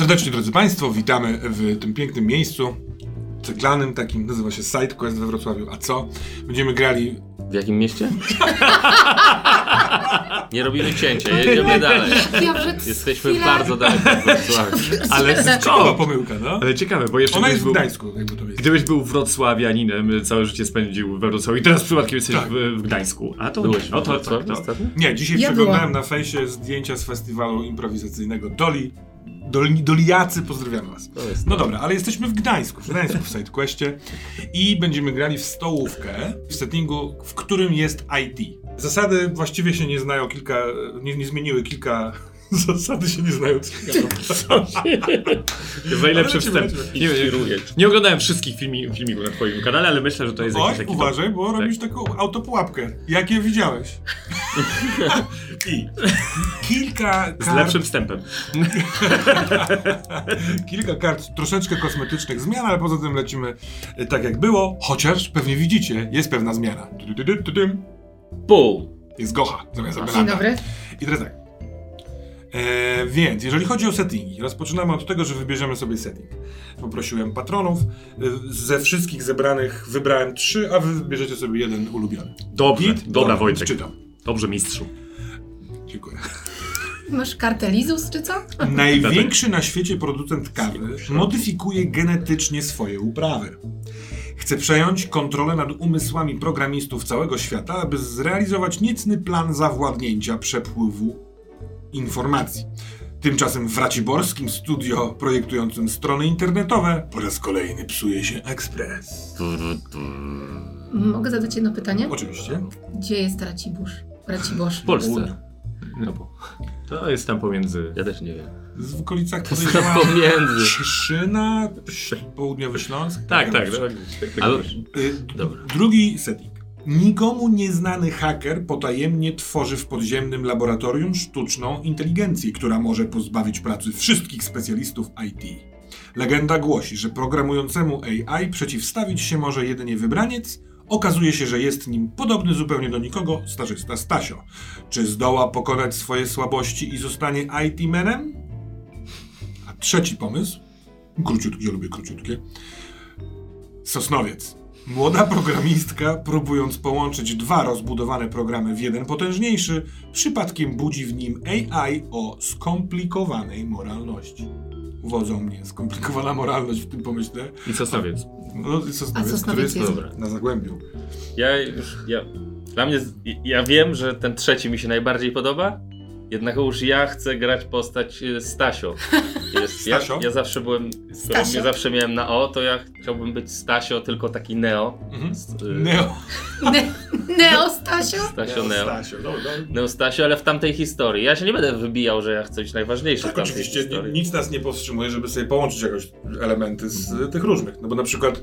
Serdecznie, drodzy Państwo, witamy w tym pięknym miejscu, ceglanym takim, nazywa się SideQuest we Wrocławiu. A co? Będziemy grali... W jakim mieście? Nie robimy cięcia, jedziemy dalej. Ja przed Jesteśmy bardzo daleko od Wrocławia. Ale skąd? pomyłka, no? Ale ciekawe, bo jeszcze Ona gdybyś jest w był, Gdańsku, jakby to wiedzieć. gdybyś był wrocławianinem, całe życie spędził we Wrocławiu i teraz przypadkiem jesteś Tak. w, w Gdańsku. A to Byłeś no w to, Wrocławiu to, to. ostatnio? Nie, dzisiaj Ja przeglądałem byłam. na fejsie zdjęcia z festiwalu improwizacyjnego Doli. Doli Dolijacy, pozdrawiamy was. No dobra, ale jesteśmy w Gdańsku, w Gdańsku w SideQuestie i będziemy grali w stołówkę w settingu, w którym jest IT. Zasady właściwie się nie znają kilka, nie, nie zmieniły kilka... Zasady się nie znają najlepszy wstęp. Nie, nie, oglądałem wszystkich filmi, filmików na twoim kanale, ale myślę, że to jest Oj, jakiś taki... uważaj, bo tak. robisz taką autopułapkę. Jakie widziałeś? I kilka Z kart, lepszym wstępem. kilka kart troszeczkę kosmetycznych zmian, ale poza tym lecimy e, tak jak było, chociaż pewnie widzicie, jest pewna zmiana. Pół. Jest Gocha zamiast Dzień dobry. I teraz tak. E, więc, jeżeli chodzi o settingi, rozpoczynamy od tego, że wybierzemy sobie setting. Poprosiłem patronów, e, ze wszystkich zebranych wybrałem trzy, a wy wybierzecie sobie jeden ulubiony. Dobrze, Git? dobra Dobra, Wojtek. Czytam. Dobrze mistrzu. Dziękuję. Masz kartę Lizus, czy co? Największy na świecie producent kawy modyfikuje genetycznie swoje uprawy. Chce przejąć kontrolę nad umysłami programistów całego świata, aby zrealizować niecny plan zawładnięcia przepływu informacji. Tymczasem w Raciborskim studio projektującym strony internetowe po raz kolejny psuje się ekspres. Mogę zadać jedno pytanie? Oczywiście. Gdzie jest Racibórz? Raciborz. W Polsce. No bo to jest tam pomiędzy... Ja też nie wiem. W okolicach To podejrzewam pomiędzy. Cieszyna, Południowy Śląsk. Tak, tak. Nie wiem, no, Ale- Y, Dobra. Drugi setting. Nikomu nieznany haker potajemnie tworzy w podziemnym laboratorium sztuczną inteligencję, która może pozbawić pracy wszystkich specjalistów IT. Legenda głosi, że programującemu AI przeciwstawić się może jedynie wybraniec. Okazuje się, że jest nim podobny zupełnie do nikogo stażysta Stasio. Czy zdoła pokonać swoje słabości i zostanie IT-menem? A trzeci pomysł, króciutki, ja lubię króciutkie, Sosnowiec. Młoda programistka, próbując połączyć dwa rozbudowane programy w jeden potężniejszy, przypadkiem budzi w nim AI o skomplikowanej moralności. Uwodzą mnie skomplikowana moralność w tym pomyśle. I Sosnowiec. No, i Sosnowiec, A Sosnowiec jest dobra, na Zagłębiu. Ja już, ja, dla mnie, ja wiem, że ten trzeci mi się najbardziej podoba, jednak już ja chcę grać postać y, Stasio. Jest, ja, Stasio? ja zawsze byłem, Stasio? mnie zawsze miałem na O, to ja chciałbym być Stasio, tylko taki Neo. Mhm. Z, y, Neo. Ne Neo Stasio? Stasio Neo. Stasio, no, no. Neo Stasio, ale w tamtej historii. Ja się nie będę wybijał, że ja chcę coś najważniejsze Tak, w tamtej oczywiście historii. nic nas nie powstrzymuje, żeby sobie połączyć jakoś elementy z tych różnych. No bo na przykład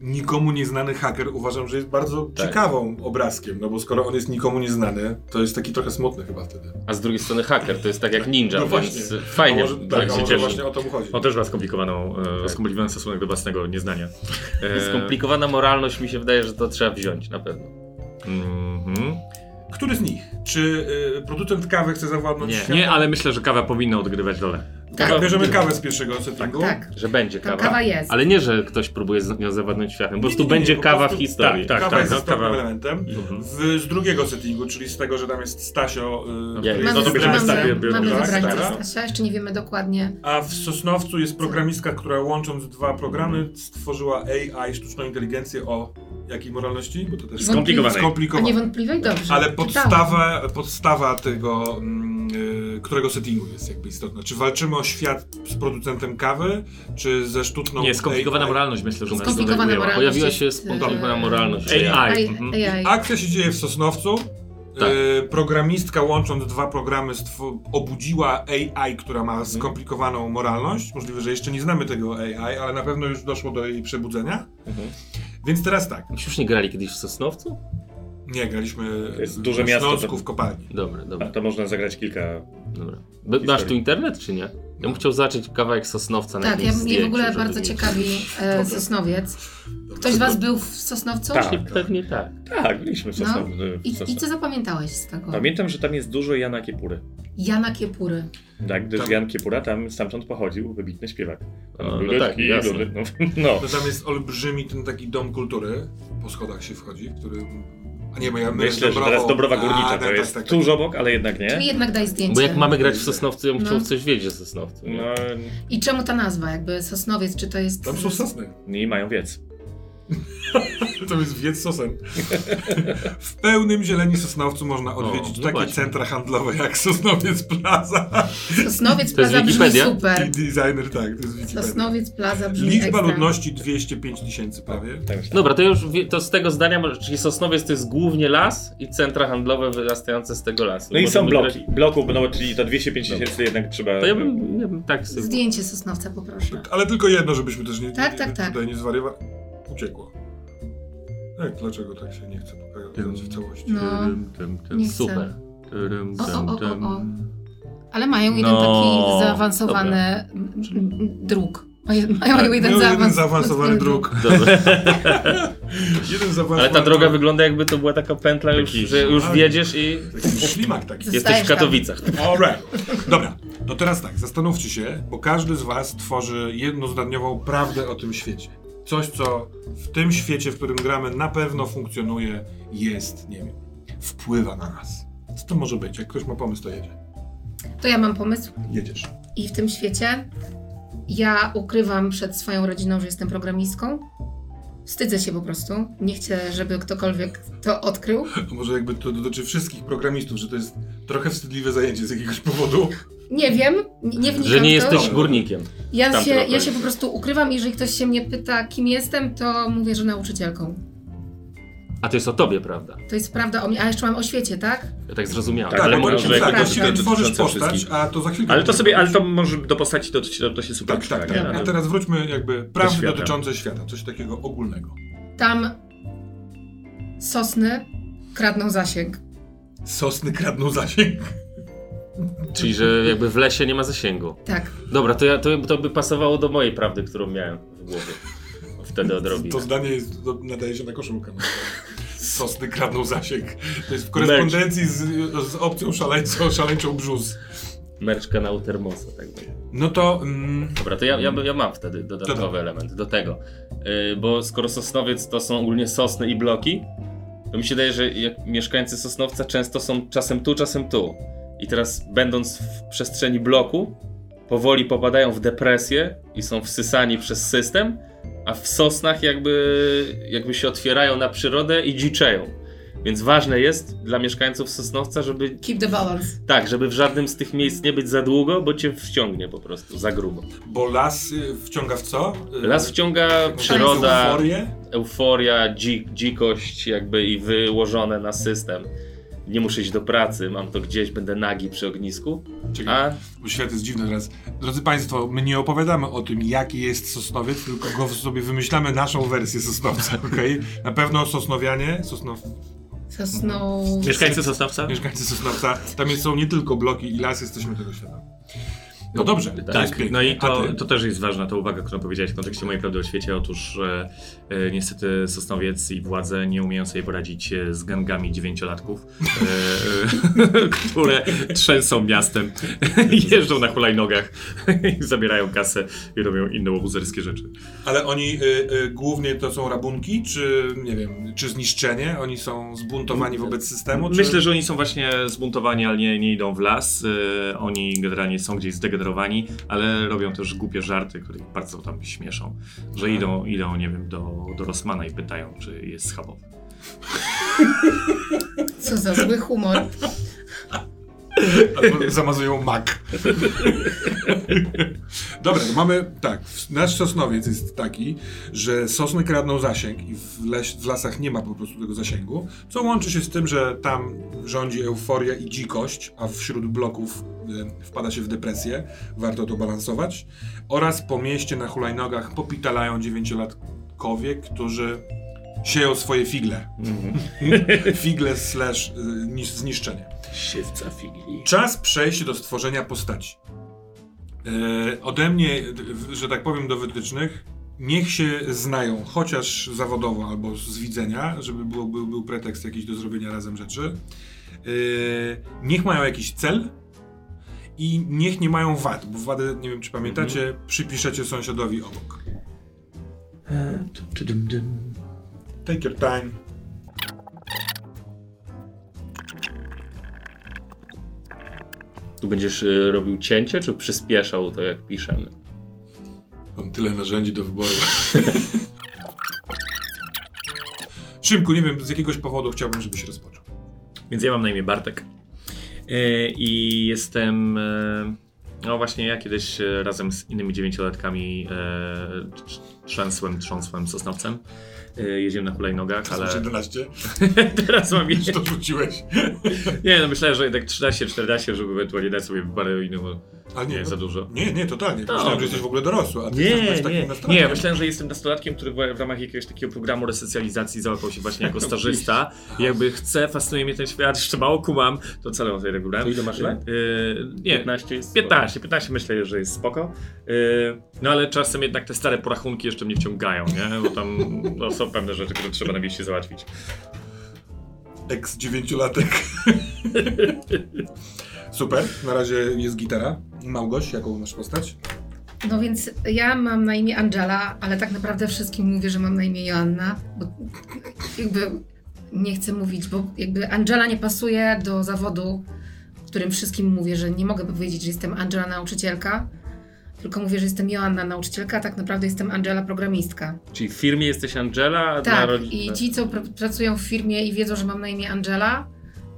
nikomu nieznany haker uważam, że jest bardzo Tak. ciekawą obrazkiem, no bo skoro on jest nikomu nieznany, to jest taki trochę smutny chyba wtedy. A z drugiej strony haker to jest tak jak ninja, No więc fajnie, może, tak tak, się może cieszę. właśnie o to mu chodzi. On też ma skomplikowaną, e, Tak. skomplikowany stosunek do własnego nieznania. E, Skomplikowana moralność mi się wydaje, że to trzeba wziąć na pewno. mhm. Który z nich? Czy y, producent kawy chce zawładnąć Nie. światem? Nie, ale myślę, że kawa powinna odgrywać rolę. Tak, bierzemy kawę z pierwszego settingu. Tak. Że będzie Tam kawa. kawa jest. Ale nie, że ktoś próbuje z nią zawładnąć światem. Po Nie, prostu nie, nie, będzie po kawa prostu- w historii. tak, kawa tak, jest no, istotnym kawa- elementem. Mhm. W, z drugiego settingu, czyli z tego, że tam jest Stasio. y, Ja- no to bierzemy mamy, biorę- mamy tak, wybrać tak. Stasia, jeszcze nie wiemy dokładnie. A w Sosnowcu jest programistka, która łącząc dwa programy stworzyła AI, sztuczną inteligencję o jakiej moralności? Bo to też Skomplikowanej. A skomplikowane. niewątpliwej dobrze. Ale podstawa, podstawa tego, mm, którego settingu jest jakby istotna. Czy walczymy o świat z producentem kawy, czy ze sztuczną Nie, skomplikowana AI? moralność myślę, że nas Skomplikowana moralność. Pojawiła się jest, skomplikowana e, moralność. AI. AI. Mhm. AI. Akcja się dzieje w Sosnowcu. Tak. Y, programistka łącząc dwa programy obudziła AI, która ma skomplikowaną moralność. Możliwe, że jeszcze nie znamy tego AI, ale na pewno już doszło do jej przebudzenia. Mhm. Więc teraz tak. Myśmy już nie grali kiedyś w Sosnowcu? Nie, graliśmy To jest w duże miasto, Śląsku to- w kopalni. Dobra, A dobra. to można zagrać kilka. dobra. Masz tu internet, czy nie? Ja bym chciał zobaczyć kawałek Sosnowca na Tak, ja, mnie w ogóle bardzo ciekawi e. Sosnowiec. Ktoś z was był w Sosnowcu? Tak. Pewnie tak. Tak, byliśmy w No. Sosnow- w I, I co zapamiętałeś z tego? Pamiętam, że tam jest dużo Jana Kiepury. Jana Kiepury. Tak, gdyż Tam- Jan Kiepura tam stamtąd pochodził, wybitny śpiewak. No, no tak, jasne. no, no. To tam jest olbrzymi ten taki dom kultury, po schodach się wchodzi, w którym... A nie, bo ja Myślę, że teraz Dobrowa Górnicza A, to jest tak, tak. tuż obok, ale jednak Czyli nie. jednak daj zdjęcie. Bo jak mamy grać w Sosnowcu, ja bym No. chciał coś wiedzieć o Sosnowcu. No I czemu ta nazwa, jakby Sosnowiec, czy to jest... Tam są sosny. i mają wiec. To jest wiec sosen. W pełnym zieleni Sosnowcu można odwiedzić no takie właśnie. centra handlowe jak Sosnowiec Plaza. Sosnowiec To jest Plaza brzmi Wikipedia? I super. designer, tak, to jest Wikipedia. Sosnowiec Plaza brzmi Liczba ekstra. ludności 205 tysięcy prawie. Tak myślę. Dobra, to już to z tego zdania, może- czyli Sosnowiec to jest głównie las i centra handlowe wyrastające z tego lasu. No i są bloki. grać- Bloków, no czyli to 205 tysięcy jednak trzeba... To ja bym, ja bym tak sobie... Zdjęcie Sosnowca poproszę. Ale tylko jedno, żebyśmy też nie, Tak, nie, tak, tak. tutaj nie zwariować. Uciekło. Jak, dlaczego tak się nie chce pokazać w całości? No. Tym, tym, tym. Nie chcę. Super. Tym, O, o, o, tym, o, tym. o. Ale mają jeden No, taki zaawansowany m, m, dróg. Mają, mają jeden, Miał zaawans- jeden zaawansowany dróg. Dobra. Jeden zaawansowany Ale ta droga dróg. wygląda jakby to była taka pętla już, Taki- że już Tak. wiedziesz i Taki ślimak taki. Zostajesz jesteś w tam. Katowicach. Alright. Dobra, to teraz tak, zastanówcie się, bo każdy z was tworzy jednozdaniową prawdę o tym świecie. Coś, co w tym świecie, w którym gramy, na pewno funkcjonuje, jest, nie wiem, wpływa na nas. Co to może być? Jak ktoś ma pomysł, to jedzie. To ja mam pomysł. Jedziesz. I w tym świecie ja ukrywam przed swoją rodziną, że jestem programistką. Wstydzę się po prostu. Nie chcę, żeby ktokolwiek to odkrył. A może jakby to dotyczy wszystkich programistów, że to jest trochę wstydliwe zajęcie z jakiegoś powodu. Nie wiem, nie wnikam Że nie w to. jesteś górnikiem. Ja się, ja się po prostu ukrywam. Jeżeli ktoś się mnie pyta, kim jestem, to mówię, że nauczycielką. A to jest o tobie, prawda? To jest prawda o mnie. A jeszcze mam o świecie, tak? Ja tak zrozumiałem. Tak, ale bo może tak, jako właściwie tworzysz postać, a to za chwilkę... Ale to sobie, ale to Tak, może do postaci to, to, to się super tak, tak. nie? A teraz wróćmy jakby prawdy świata. dotyczące świata. Coś takiego ogólnego. Tam sosny kradną zasięg. Sosny kradną zasięg. Czyli, że jakby w lesie nie ma zasięgu. Tak. Dobra, to, ja, to, to by pasowało do mojej prawdy, którą miałem w głowie. Wtedy odrobinę. To zdanie jest, to nadaje się na koszulkę. No. Sosny kradną zasięg. To jest w korespondencji z, z opcją szaleńcą, szaleńczą brzus. Merch kanału Termosa, tak będzie. No to... Mm, Dobra, to ja, ja, ja mam wtedy dodatkowy element do tego. Yy, bo skoro Sosnowiec to są ogólnie sosny i bloki, to mi się daje, że jak mieszkańcy Sosnowca często są czasem tu, czasem tu. I teraz będąc w przestrzeni bloku, powoli popadają w depresję i są wsysani przez system, a w sosnach jakby, jakby się otwierają na przyrodę i dziczeją. Więc ważne jest dla mieszkańców Sosnowca, żeby Keep the balance. tak, żeby w żadnym z tych miejsc nie być za długo, bo cię wciągnie po prostu za grubo. bo las y, wciąga w co? Y, Las wciąga taką przyroda, Euforię? euforia, dzi dzikość jakby i wyłożone na system. Nie muszę iść do pracy, mam to gdzieś, będę nagi przy ognisku. Czekaj, A bo świat jest dziwny teraz. Drodzy Państwo, my nie opowiadamy o tym, jaki jest Sosnowiec, tylko go sobie wymyślamy naszą wersję Sosnowca, okej? Na pewno Sosnowianie, Sosnow... Sosną... Mieszkańcy Sosnowca? mieszkańcy Sosnowca, tam jest, są nie tylko bloki i las, jesteśmy tego świadomi. No dobrze, to jest Tak, no i to, to też jest ważna ta uwaga, którą powiedziałeś w kontekście mojej prawdy o świecie. Otóż e, e, niestety Sosnowiec i władze nie umieją sobie poradzić e, z gangami dziewięciolatków, e, e, które trzęsą miastem, jeżdżą na hulajnogach, i zabierają kasę i robią inne łobuzerskie rzeczy. Ale oni y, y, głównie to są rabunki, czy nie wiem, czy zniszczenie? Oni są zbuntowani wobec systemu? Czy... Myślę, że oni są właśnie zbuntowani, ale nie, nie idą w las. Oni generalnie są gdzieś ale robią też głupie żarty, które ich bardzo tam śmieszą. Że idą, idą nie wiem, do, do Rossmana i pytają, czy jest schabowy. Co za zły humor. Albo zamazują mak. Dobra, to mamy tak. Nasz sosnowiec jest taki, że sosny kradną zasięg i w, leś, w lasach nie ma po prostu tego zasięgu, co łączy się z tym, że tam rządzi euforia i dzikość, a wśród bloków y, wpada się w depresję. Warto to balansować. Oraz po mieście na hulajnogach popitalają dziewięciolatkowie, którzy sieją swoje figle. figle slash y, nisz- zniszczenie. Siewca figli. Czas przejść do stworzenia postaci. E, ode mnie, że tak powiem, do wytycznych. Niech się znają, chociaż zawodowo albo z widzenia, żeby było, był, był pretekst jakiś do zrobienia razem rzeczy. E, niech mają jakiś cel i niech nie mają wad, bo wady, nie wiem czy pamiętacie, przypiszecie sąsiadowi obok. Take your time. Tu będziesz y, robił cięcie, czy przyspieszał to, jak piszemy? Mam tyle narzędzi do wyboru. Szymku, nie wiem, z jakiegoś powodu chciałbym, żebyś rozpoczął. Więc ja mam na imię Bartek. E, I jestem. e, No właśnie, ja kiedyś razem z innymi dziewięciolatkami trz- trzęsłem, trząsłem sosnowcem. E, Jeździłem na hulajnogach, Ale... ale 11, teraz mam jeszcze. to rzuciłeś. Nie, no myślałem, że jednak 13-14, żeby ewentualnie dać sobie parę innego. Ale Nie, nie, za no, dużo. nie, nie, totalnie. No. Myślałem, że jesteś w ogóle dorosły, a ty Nie, jesteś nie, takim nie, nastolatkiem. myślałem, że jestem nastolatkiem, który w ramach jakiegoś takiego programu resocjalizacji załapał się właśnie jako stażysta i jakby chcę, fascynuje mnie ten świat, jeszcze mało kumam, to celowo tej regulę. To ile masz lat? Yy, nie, 15 jest 15, 15 myślę, że jest spoko. Yy, no ale czasem jednak te stare porachunki jeszcze mnie wciągają, nie? Bo tam no, są pewne rzeczy, które trzeba na mieście załatwić. Ex-dziewięciolatek. Super, na razie jest gitara. Małgoś, jaką masz postać? No więc ja mam na imię Angela, ale tak naprawdę wszystkim mówię, że mam na imię Joanna, bo jakby nie chcę mówić, bo jakby Angela nie pasuje do zawodu, w którym wszystkim mówię, że nie mogę powiedzieć, że jestem Angela nauczycielka, tylko mówię, że jestem Joanna nauczycielka, a tak naprawdę jestem Angela programistka. Czyli w firmie jesteś Angela, a Tak, rodzinę... i ci, co pr- pracują w firmie i wiedzą, że mam na imię Angela,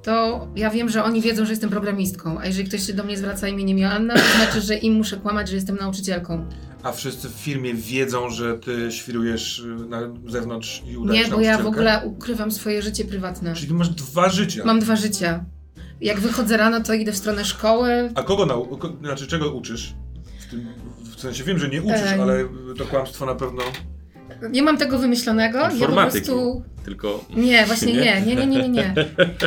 to ja wiem, że oni wiedzą, że jestem programistką, a jeżeli ktoś się do mnie zwraca imieniem Joanna, to znaczy, że im muszę kłamać, że jestem nauczycielką. A wszyscy w firmie wiedzą, że ty świrujesz y, na zewnątrz i udajesz Nie, bo ja w ogóle ukrywam swoje życie prywatne. Czyli ty masz dwa życia. Mam dwa życia. Jak wychodzę rano, to idę w stronę szkoły. A kogo nau... ko- Znaczy, czego uczysz? W, tym, w sensie wiem, że nie uczysz, ale to kłamstwo na pewno... Nie mam tego wymyślonego. Ja po Informatyki. prostu. Tylko... Nie, właśnie nie, nie, nie, nie, nie. nie.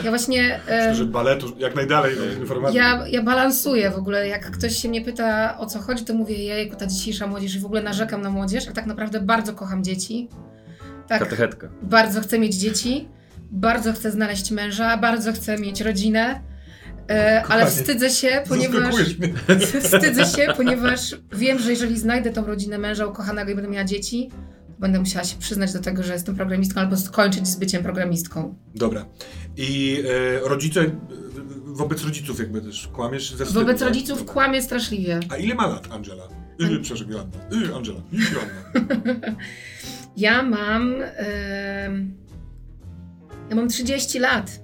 Ja właśnie. em, że baletu jak najdalej od informatyki. Ja, ja balansuję w ogóle. Jak ktoś się mnie pyta o co chodzi, to mówię, jejku, ta dzisiejsza młodzież i w ogóle narzekam na młodzież, a tak naprawdę bardzo kocham dzieci. Tak, Katechetka. bardzo chcę mieć dzieci, bardzo chcę znaleźć męża, bardzo chcę mieć rodzinę, e, ale wstydzę się, ponieważ wstydzę się, ponieważ wiem, że jeżeli znajdę tą rodzinę męża ukochanego i będę miała dzieci, będę musiała się przyznać do tego, że jestem programistką albo skończyć z byciem programistką. Dobra. I e, rodzice, e, wobec rodziców jakby też kłamiesz ze wstydu, Wobec tak? rodziców Dobra. kłamię straszliwie. A ile ma lat Angela? Y, przepraszam, Joanna. Y, Angela. Y, Joanna. Ja mam. em, ja mam 30 lat.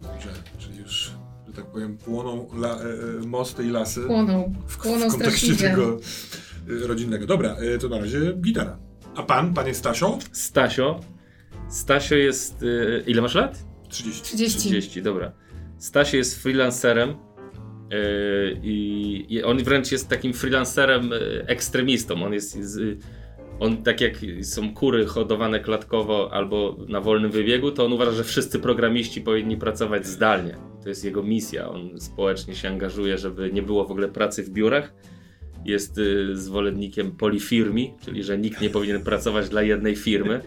Dobrze, czyli już, że tak powiem, płoną la, e, mosty i lasy Płonął. w, Płonął w kontekście straszliwie. tego rodzinnego. Dobra, e, to na razie gitara. A pan, panie Stasio? Stasio. Stasio jest... Y, ile masz lat? 30. 30. 30, dobra. Stasio jest freelancerem y, i, on wręcz jest takim freelancerem y, ekstremistą. On jest, jest y, on tak jak są kury hodowane klatkowo albo na wolnym wybiegu, to on uważa, że wszyscy programiści powinni pracować zdalnie. To jest jego misja. On społecznie się angażuje, żeby nie było w ogóle pracy w biurach. Jest y, zwolennikiem polifirmi, czyli że nikt nie powinien pracować dla jednej firmy.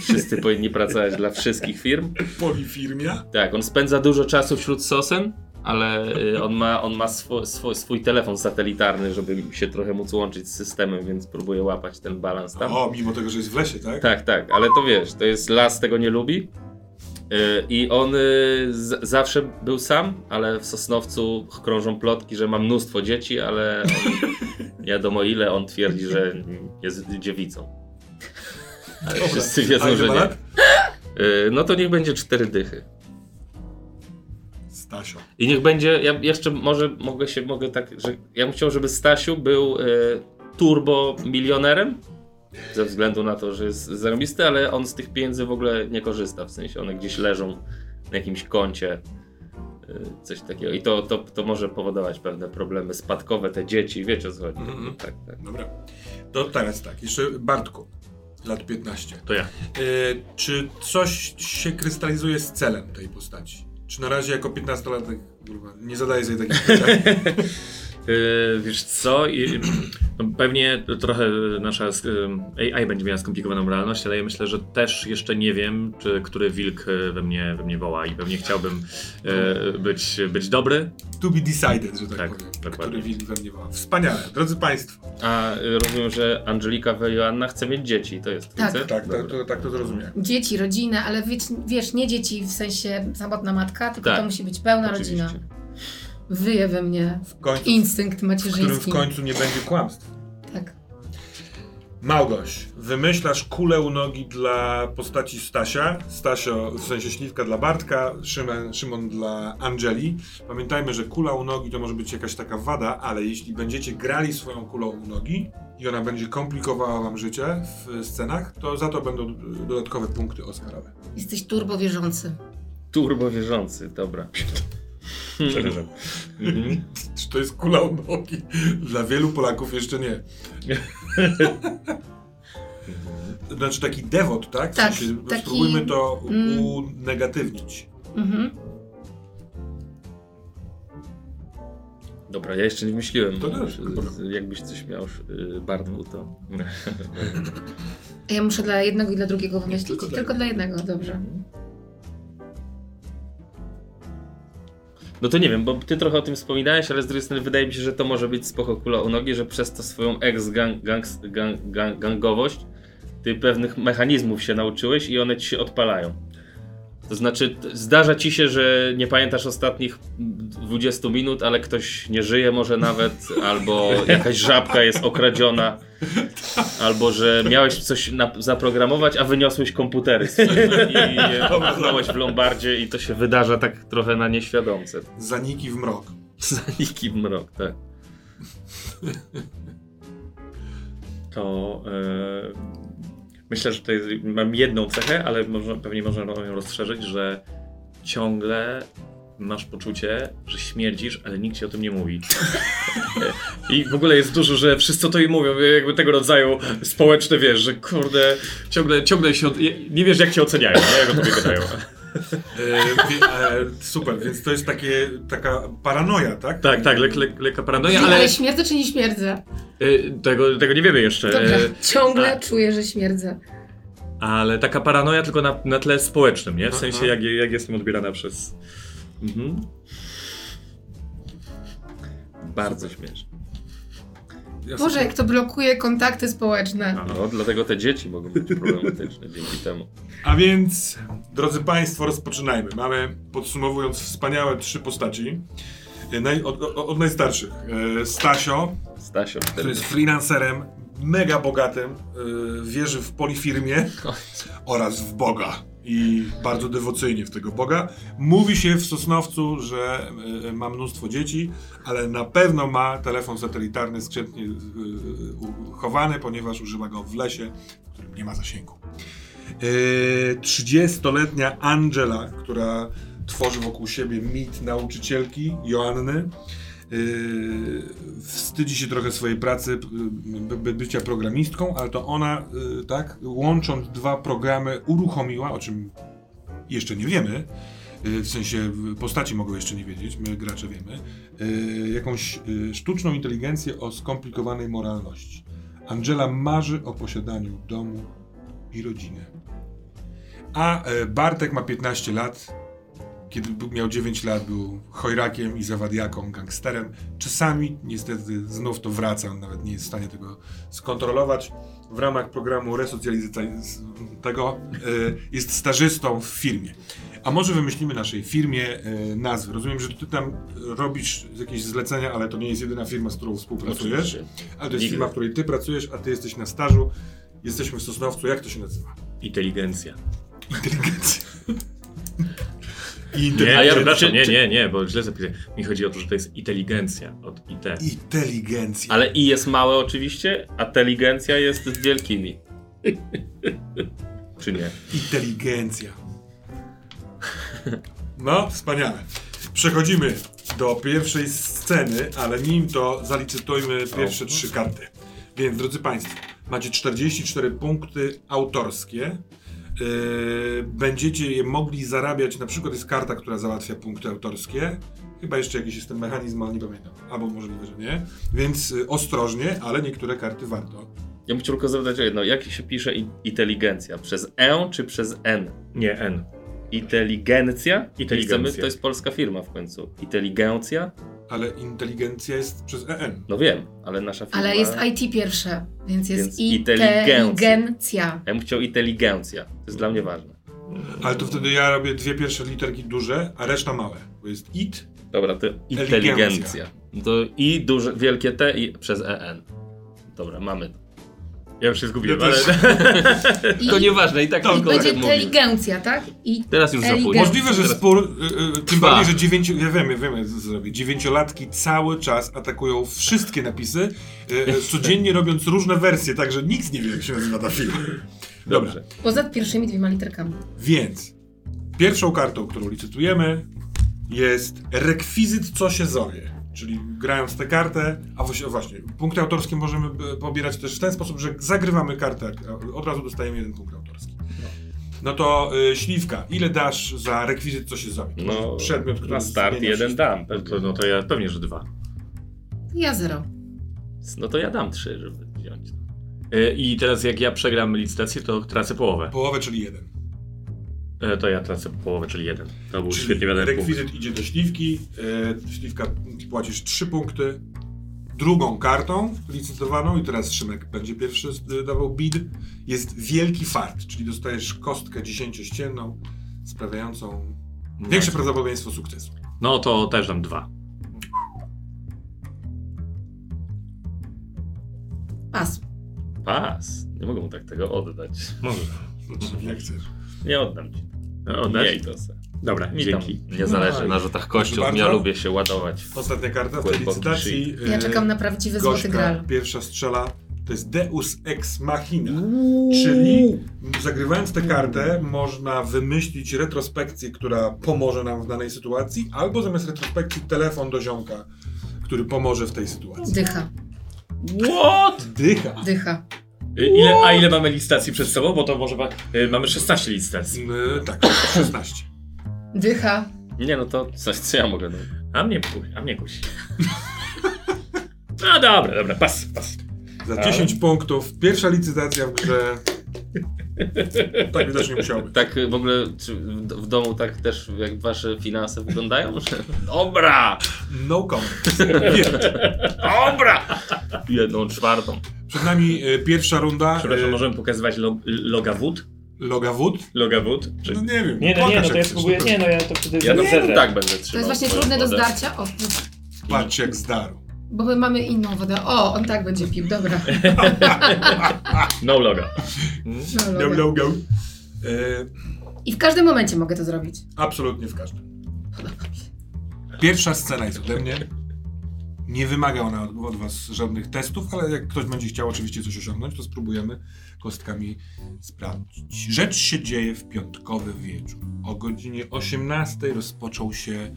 Wszyscy powinni pracować dla wszystkich firm. Polifirmia? Tak, on spędza dużo czasu wśród sosen, ale y, on ma, on ma swo, swo, swój telefon satelitarny, żeby się trochę móc łączyć z systemem, więc próbuje łapać ten balans tam. O, mimo tego, że jest w lesie, tak? Tak, tak, ale to wiesz, to jest las, tego nie lubi. Y, I on z, zawsze był sam, ale w Sosnowcu krążą plotki, że ma mnóstwo dzieci, ale on, nie wiadomo ile, on twierdzi, że jest dziewicą. Ale Dobra. wszyscy wiedzą, że nie. Y, No to niech będzie cztery dychy. Stasio. I niech będzie, ja jeszcze może mogę się, mogę tak, że ja bym chciał, żeby Stasiu był e, turbo milionerem, ze względu na to, że jest zarobisty, ale on z tych pieniędzy w ogóle nie korzysta, w sensie one gdzieś leżą na jakimś koncie, coś takiego. I to, to, to może powodować pewne problemy spadkowe, te dzieci, wiecie o co chodzi. Mhm. Tak, tak. Dobra. To teraz tak, jeszcze Bartku, lat 15. To ja. E, czy coś się krystalizuje z celem tej postaci? Czy na razie jako 15-latek kurwa, nie zadaję sobie takich pytań? Yy, wiesz co, I, no pewnie trochę nasza yy, AI będzie miała skomplikowaną realność, ale ja myślę, że też jeszcze nie wiem, czy który wilk yy, we mnie, we mnie woła i pewnie chciałbym yy, być, być dobry. To be decided, że tak, Tak, powiem. dokładnie. Który wilk we mnie woła. Wspaniale. Drodzy Państwo. A y, rozumiem, że Angelika Joanna chce mieć dzieci, to jest Tak. Tak, tak, Dobra. to, tak to zrozumiałem. Dzieci, rodzinę, ale wiesz, wiesz, nie dzieci w sensie samotna matka, tylko Tak. to musi być pełna Oczywiście. Wyje we mnie W końcu, instynkt w którym w macierzyński. końcu nie będzie kłamstw. Tak. Małgoś, wymyślasz kulę u nogi dla postaci Stasia, Stasio w sensie śliwka dla Bartka, Szymon, Szymon dla Angeli. Pamiętajmy, że kula u nogi to może być jakaś taka wada, ale jeśli będziecie grali swoją kulą u nogi i ona będzie komplikowała wam życie w scenach, to za to będą dodatkowe punkty Oscarowe. Jesteś turbo wierzący. Turbo wierzący, dobra. Przepraszam. Mhm. Czy to jest kula u nogi? Dla wielu Polaków jeszcze nie. Znaczy taki dewot, tak? W Tak, sensie, taki- Spróbujmy to mm. unegatywnić. Mhm. Dobra, ja jeszcze nie wymyśliłem. To też, Jakbyś coś miał, y, Bartku, to... A ja muszę dla jednego i dla drugiego wymyślić? Tylko Tylko, dla dla jednego, dobrze. No to nie wiem, bo ty trochę o tym wspominałeś, ale z drugiej strony wydaje mi się, że to może być spoko kula u nogi, że przez to swoją ex-gangowość gang, gang, gangowość ty pewnych mechanizmów się nauczyłeś i one ci się odpalają. To znaczy, zdarza ci się, że nie pamiętasz ostatnich 20 minut, ale ktoś nie żyje może nawet, albo jakaś żabka jest okradziona, albo że miałeś coś na, zaprogramować, a wyniosłeś komputery i je w lombardzie i to się wydarza tak trochę na nieświadomce. Zaniki w mrok. Zaniki w mrok, tak. To e, myślę, że tutaj mam jedną cechę, ale można, pewnie można ją rozszerzyć, że ciągle masz poczucie, że śmierdzisz, ale nikt ci o tym nie mówi. I w ogóle jest dużo, że wszyscy to i mówią, jakby tego rodzaju społeczne, wiesz, że kurde, ciągle, ciągle się, od... nie wiesz jak cię oceniają, nie? jak o tobie gadają. E, e, super, więc to jest takie, taka paranoja, tak? Tak, tak, lek, lek, lekka paranoja, ale... ale śmierdzę czy nie śmierdzę? e, tego, tego nie wiemy jeszcze. Dobra, E, ciągle a- czuję, że śmierdzę. Ale taka paranoja tylko na, na tle społecznym, nie? W Aha. sensie jak, jak jestem odbierana przez... Mhm. Bardzo śmieszne. Ja Boże, sobie- jak to blokuje kontakty społeczne. No, dlatego te dzieci mogą być problematyczne dzięki temu. A więc, drodzy Państwo, rozpoczynajmy. Mamy, podsumowując, wspaniałe trzy postaci. E, Naj, od, od, od najstarszych. E, Stasio, Stasio, który jest freelancerem, mega bogatym, e, wierzy w polifirmie oraz w Boga. I bardzo dewocyjnie w tego Boga. Mówi się w Sosnowcu, że e, ma mnóstwo dzieci, ale na pewno ma telefon satelitarny skrzętnie e, uchowany, ponieważ używa go w lesie, w którym nie ma zasięgu. E, 30-letnia Angela, która tworzy wokół siebie mit nauczycielki Joanny. Yy, wstydzi się trochę swojej pracy, by, by bycia programistką, ale to ona, yy, tak, łącząc dwa programy, uruchomiła, o czym jeszcze nie wiemy, yy, w sensie postaci mogą jeszcze nie wiedzieć, my gracze wiemy, jakąś sztuczną inteligencję o skomplikowanej moralności. Angela marzy o posiadaniu domu i rodziny. A yy, Bartek ma 15 lat, kiedy był- miał 9 lat, był chojrakiem i zawadiaką, gangsterem. Czasami niestety znów to wraca, on nawet nie jest w stanie tego skontrolować. W ramach programu resocjalizacji tego y, jest stażystą w firmie. A może wymyślimy naszej firmie y, nazwy. Rozumiem, że ty tam robisz jakieś zlecenia, ale to nie jest jedyna firma, z którą współpracujesz. Oczywiście. Ale to jest Nigdy. firma, w której ty pracujesz, a ty jesteś na stażu. Jesteśmy w Sosnowcu. Jak to się nazywa? Inteligencja. Inteligencja. Inteligencja. A ja- przepraszam, nie, nie, nie, bo źle zapisałem. Mi chodzi o to, że to jest inteligencja od IT. Inteligencja. Ale i jest małe oczywiście, a inteligencja jest z wielkimi. Czy nie? Inteligencja. No, wspaniale. Przechodzimy do pierwszej sceny, ale nim to zalicytujmy pierwsze trzy karty. Więc, drodzy Państwo, macie 44 punkty autorskie. Yy, będziecie je mogli zarabiać, na przykład jest karta, która załatwia punkty autorskie. Chyba jeszcze jakiś jest ten mechanizm, ale nie pamiętam. Albo możliwe, że nie. Więc y, ostrożnie, ale niektóre karty warto. Ja bym chciał tylko zapytać o jedno. Jak się pisze inteligencja? Przez E czy przez N? Nie, N. Inteligencja? Inteligencja. Chcemy, to jest polska firma w końcu. Inteligencja? Ale inteligencja jest przez EN. No wiem, ale nasza firma... Ale jest IT pierwsze, więc jest Więc inteligencja. inteligencja. Ja bym chciał inteligencja. To jest dla mnie ważne. Ale to wtedy ja robię dwie pierwsze literki duże, a reszta małe. Bo jest it. Dobra, to inteligencja. To i duże, wielkie T i przez EN. Dobra, mamy to. Ja już się zgubiłem, Ja ale... też. I, To nieważne, i tak i tylko będzie inteligencja, tak? I Teraz już za późno. Możliwe, że spór, y, y, tym Trwa. bardziej, że dziewięciu, ja wiem, ja wiem, co zrobię. Dziewięciolatki cały czas atakują wszystkie napisy, y, y, codziennie robiąc różne wersje, także nikt nie wie, jak się nazywa ta. Dobra, Dobrze. poza pierwszymi dwiema literkami. więc pierwszą kartą, którą licytujemy jest rekwizyt, co się zowie. Czyli grając tę kartę, a właśnie, właśnie, punkty autorskie możemy e, pobierać też w ten sposób, że zagrywamy kartę, od razu dostajemy jeden punkt autorski. No to y, śliwka, ile dasz za rekwizyt, co się? To No, przedmiot, który na start jeden się. dam. No to, no to ja pewnie, że dwa. Ja zero. No to ja dam trzy, żeby wziąć. E, I teraz jak ja przegram licytację, to tracę połowę. Połowę, czyli jeden. E, To ja tracę połowę, czyli jeden. To był Czyli świetnie wiadomo punkt. rekwizyt idzie do śliwki, e, śliwka płacisz trzy punkty, drugą kartą licytowaną i teraz Szymek będzie pierwszy dawał bid, jest wielki fart, czyli dostajesz kostkę dziesięciościenną sprawiającą większe prawdopodobieństwo sukcesu. No to też dam dwa. Pas. Pas. Nie mogę mu tak tego oddać. Może. Jak chcesz. Nie oddam ci. No, Oddać? Miej to se. Dobra, Mi tam dzięki. nie zależy No na rzutach kością. bardzo. Ja lubię się ładować. Ostatnia karta w tej licytacji. Ja czekam na prawdziwy złoty Gośka gral. pierwsza strzela, to jest Deus Ex Machina. Czyli zagrywając tę kartę można wymyślić retrospekcję, która pomoże nam w danej sytuacji, albo zamiast retrospekcji telefon do ziomka, który pomoże w tej sytuacji. Dycha. What? Dycha. Dycha. Ile, a ile mamy licytacji przed sobą? Bo to może... y, Mamy 16 licytacji. Yy, tak, 16. Dycha. Nie no to coś, co ja mogę. No. A mnie kusi, a mnie kusi. No dobra, dobra, pas, pas. Za 10 punktów, pierwsza licytacja w grze. Tak widocznie musiało być. Tak w ogóle czy w, domu tak też jak wasze finanse wyglądają? Dobra! No comment. Dobra! Jedną czwartą. Przed nami e, pierwsza runda. Przepraszam, e, możemy pokazywać lo, logawód? Logawód? Logawód? Czy... No nie wiem. Nie, no nie, no to ja spróbuję, nie, no ja to wtedy Ja to zedrę. tak będę To trzymał. jest właśnie trudne do zdarcia. O, Patrz jak zdarł. Bo my mamy inną wodę. O, on tak będzie pił, dobra. No loga. No, No logo. logo. E, I w każdym momencie mogę to zrobić. absolutnie w każdym. Pierwsza scena jest ode mnie. Nie wymaga ona od, od was żadnych testów, ale jak ktoś będzie chciał oczywiście coś osiągnąć, to spróbujemy kostkami sprawdzić. Rzecz się dzieje w piątkowy wieczór. O godzinie 18 rozpoczął się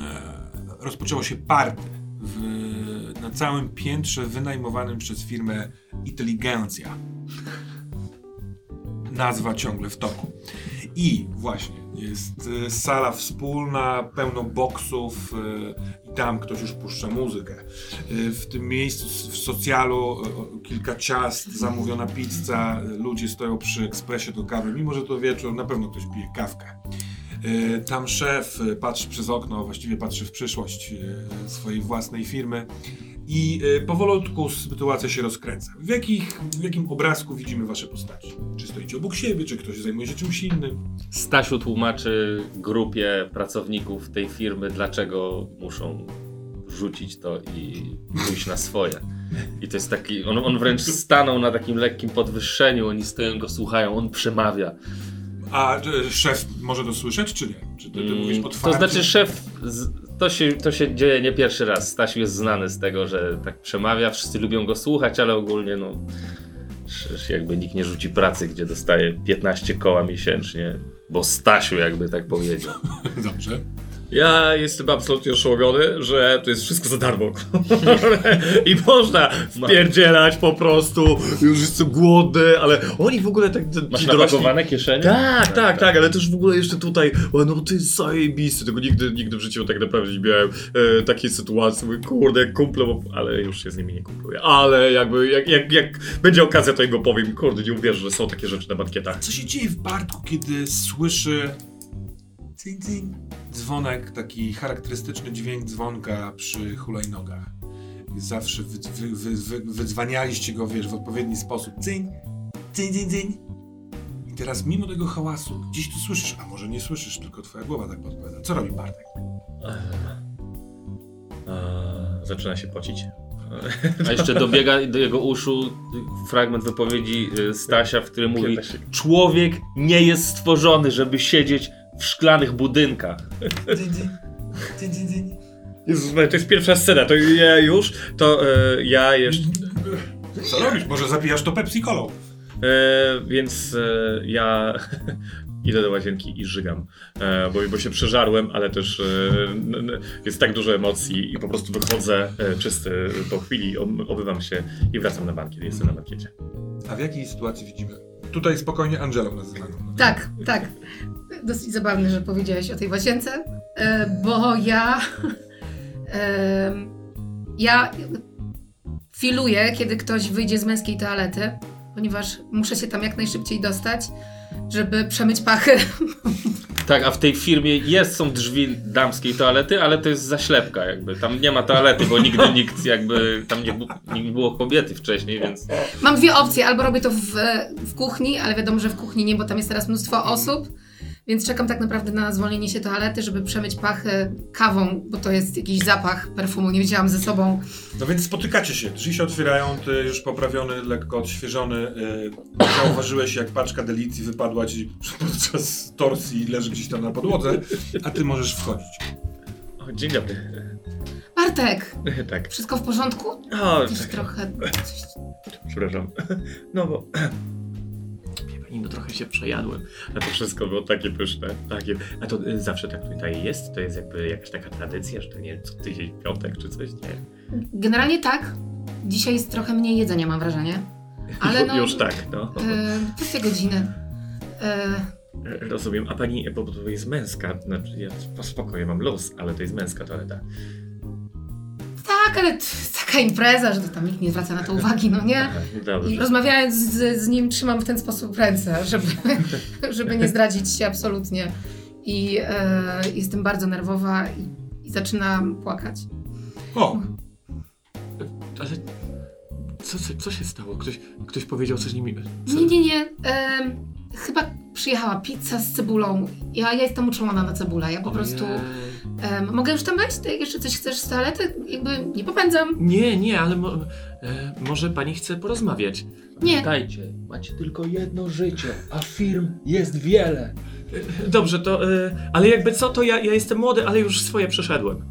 e, rozpoczęło się party w, na całym piętrze wynajmowanym przez firmę Inteligencja. Nazwa ciągle w toku. I właśnie jest e, sala wspólna, pełno boksów e, i tam ktoś już puszcza muzykę. E, W tym miejscu w socjalu kilka ciast, zamówiona pizza, ludzie stoją przy ekspresie do kawy, mimo że to wieczór, na pewno ktoś pije kawkę. E, Tam szef e, patrzy przez okno, właściwie patrzy w przyszłość e, swojej własnej firmy i powolutku sytuacja się rozkręca. W, jakich, w jakim obrazku widzimy wasze postaci? Czy stoicie obok siebie, czy ktoś zajmuje się czymś innym? Stasiu tłumaczy grupie pracowników tej firmy, dlaczego muszą rzucić to i pójść na swoje. I to jest taki, on, on wręcz stanął na takim lekkim podwyższeniu, oni stoją go słuchają, on przemawia. A e, szef może to słyszeć, czy nie? Czy ty, ty mówisz Mm, otwarcie? To znaczy szef, z, to, się, to się dzieje nie pierwszy raz. Stasiu jest znany z tego, że tak przemawia, wszyscy lubią go słuchać, ale ogólnie no jakby nikt nie rzuci pracy, gdzie dostaje 15 koła miesięcznie, bo Stasiu jakby tak powiedział. Dobrze. Ja jestem absolutnie oszołomiony, że to jest wszystko za darmo. I można wpierdzielać po prostu. Już jestem głodny, ale oni w ogóle tak... Masz napakowane kieszenie? Tak, tak, tak, ale też w ogóle jeszcze tutaj, no to jest zajebiste, tego nigdy, nigdy w życiu tak naprawdę nie miałem e, takiej sytuacji, mówię, kurde, jak kumple, bo, ale już się z nimi nie kumpluję, ale jakby, jak, jak, jak będzie okazja, to im opowiem, kurde, nie uwierzę, że są takie rzeczy na bankietach. Co się dzieje w Bartku, kiedy słyszy cyń, cyń, dzwonek, taki charakterystyczny dźwięk dzwonka przy hulajnogach? Zawsze wy, wy, wy, wy, wydzwanialiście go, wiesz, w odpowiedni sposób. Cyń, cyń, cyń, cyń. I teraz mimo tego hałasu, gdzieś tu słyszysz, a może nie słyszysz, tylko twoja głowa tak podpowiada. Co robi Bartek? E, zaczyna się pocić. A jeszcze dobiega do jego uszu fragment wypowiedzi y, Stasia, w którym mówi. Człowiek nie jest stworzony, żeby siedzieć w szklanych budynkach. Jezus, to jest pierwsza scena, to ja już, to e, ja jeszcze... Co robisz? Może zapijasz to Pepsi Colą? E, więc e, ja idę do łazienki i żygam, e, bo, bo się przeżarłem, ale też e, n, n, jest tak dużo emocji i po prostu wychodzę e, czysty po chwili, obywam się i wracam na bankiet, jestem na bankiecie. A w jakiej sytuacji widzimy? Tutaj spokojnie Angelą nazywaną. Tak, tak. Dosyć zabawne, że powiedziałeś o tej łazience, e, bo ja. e, ja filuję, kiedy ktoś wyjdzie z męskiej toalety, ponieważ muszę się tam jak najszybciej dostać, żeby przemyć pachy. Tak, a w tej firmie jest, są drzwi damskiej toalety, ale to jest zaślepka jakby. Tam nie ma toalety, bo nigdy nikt jakby, tam nie, nie było kobiety wcześniej, więc... Mam dwie opcje. Albo robię to w, w kuchni, ale wiadomo, że w kuchni nie, bo tam jest teraz mnóstwo osób. Więc czekam tak naprawdę na zwolnienie się toalety, żeby przemyć pachy kawą, bo to jest jakiś zapach perfumu, nie wiedziałam ze sobą. No więc spotykacie się, drzwi się otwierają, ty już poprawiony, lekko odświeżony. Yy, zauważyłeś, jak paczka delicji wypadła ci podczas torsji i leży gdzieś tam na podłodze, a ty możesz wchodzić. O, dzień dobry. Bartek, tak. wszystko w porządku? O, tak. trochę... Przepraszam. No bo... Pani, no trochę się przejadłem. A to wszystko było takie pyszne. Takie... A to y, zawsze tak tutaj jest? To jest jakby jakaś taka tradycja, że to nie co tydzień piątek czy coś? Nie. Generalnie tak. Dzisiaj jest trochę mniej jedzenia, mam wrażenie. Ale no... Już tak, no. Pustie godziny. E, Rozumiem. A pani, bo to jest męska, znaczy ja po spokoju mam luz, ale to jest męska toaleta. Tak, ale taka impreza, że to tam nikt nie zwraca na to uwagi, no nie? Dobrze. I rozmawiając z, z nim trzymam w ten sposób ręce, żeby, żeby nie zdradzić się absolutnie. I e, jestem bardzo nerwowa i, i zaczynam płakać. O, Ale co, co, co się stało? Ktoś, ktoś powiedział coś nimi. Co? Nie, nie, nie. em, chyba przyjechała pizza z cebulą. Ja, ja jestem uczulona na cebulę. Ja po prostu... Em, mogę już tam wejść? Ty jeszcze coś chcesz z toalety? Jakby nie popędzam. Nie, nie, ale mo, e, może pani chce porozmawiać. Nie. Pamiętajcie, macie tylko jedno życie, a firm jest wiele. E, Dobrze, to. E, ale jakby co, to ja, ja jestem młody, ale już swoje przeszedłem.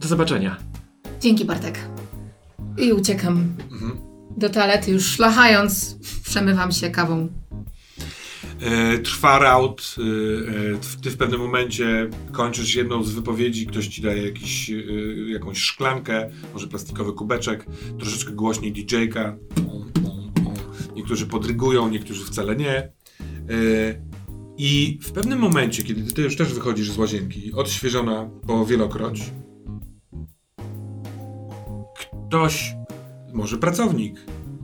Do zobaczenia. Dzięki, Bartek. I uciekam do toalety, już szlachając, przemywam się kawą. E, trwa raut, e, e, ty w pewnym momencie kończysz jedną z wypowiedzi, ktoś ci daje jakiś, jakąś szklankę, może plastikowy kubeczek, troszeczkę głośniej DJ-ka. Niektórzy podrygują, niektórzy wcale nie. I w pewnym momencie, kiedy ty już też wychodzisz z łazienki, odświeżona po wielokroć, ktoś, może pracownik,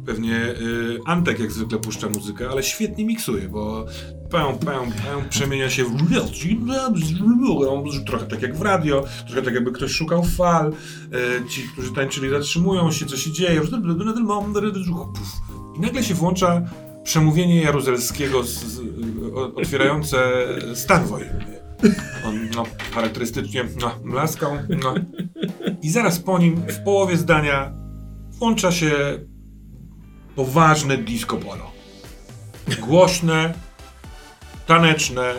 Pewnie y, Antek jak zwykle puszcza muzykę, ale świetnie miksuje, bo pę, pę, pę, przemienia się w trochę tak jak w radio, trochę tak jakby ktoś szukał fal, y, ci, którzy tańczyli zatrzymują się, co się dzieje i nagle się włącza przemówienie Jaruzelskiego z, z, otwierające stan wojenny. On no, charakterystycznie no, mlaskał no. i zaraz po nim w połowie zdania włącza się poważne disco polo. Głośne, taneczne,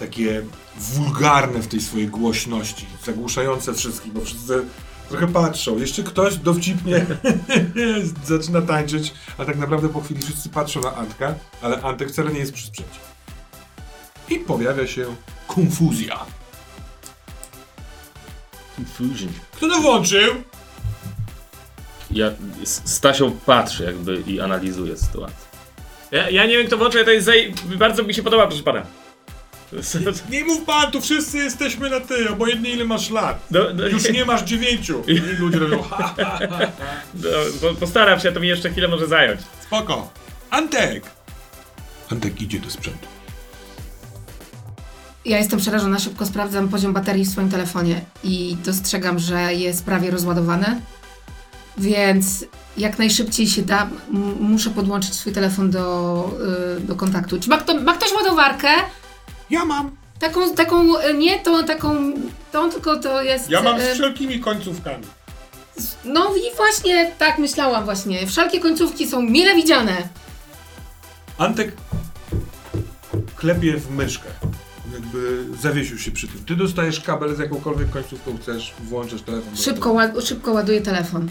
takie wulgarne w tej swojej głośności, zagłuszające wszystkich, bo wszyscy trochę patrzą. Jeszcze ktoś dowcipnie zaczyna tańczyć, a tak naprawdę po chwili wszyscy patrzą na Antka, ale Antek wcale nie jest przy sprzęcie. I pojawia się konfuzja. Confusion. Kto to włączył? Ja, S- Stasio patrzy jakby i analizuje sytuację. Ja, ja nie wiem kto włączył, to jest zaj... bardzo mi się podoba, proszę pana. Nie mów pan, tu wszyscy jesteśmy na ty, obojętnie ile masz lat. No, no, Już nie masz dziewięciu. I ludzie robią ha, ha, ha. no, po- postaram się, to mi jeszcze chwilę może zająć. Spoko. Antek! Antek idzie do sprzętu. Ja jestem przerażona, szybko sprawdzam poziom baterii w swoim telefonie i dostrzegam, że jest prawie rozładowany. Więc jak najszybciej się da, m- muszę podłączyć swój telefon do, y, do kontaktu. Czy ma, kto, ma ktoś ładowarkę? Ja mam. Taką, taką, y, nie tą, taką, tą, tylko to jest... Ja mam z y, wszelkimi końcówkami. No i właśnie tak myślałam właśnie. Wszelkie końcówki są mile widziane. Antek klepie w myszkę. Jakby zawiesił się przy tym. Ty dostajesz kabel z jakąkolwiek końcówką chcesz, włączasz telefon. Szybko, ład, szybko ładuję telefon.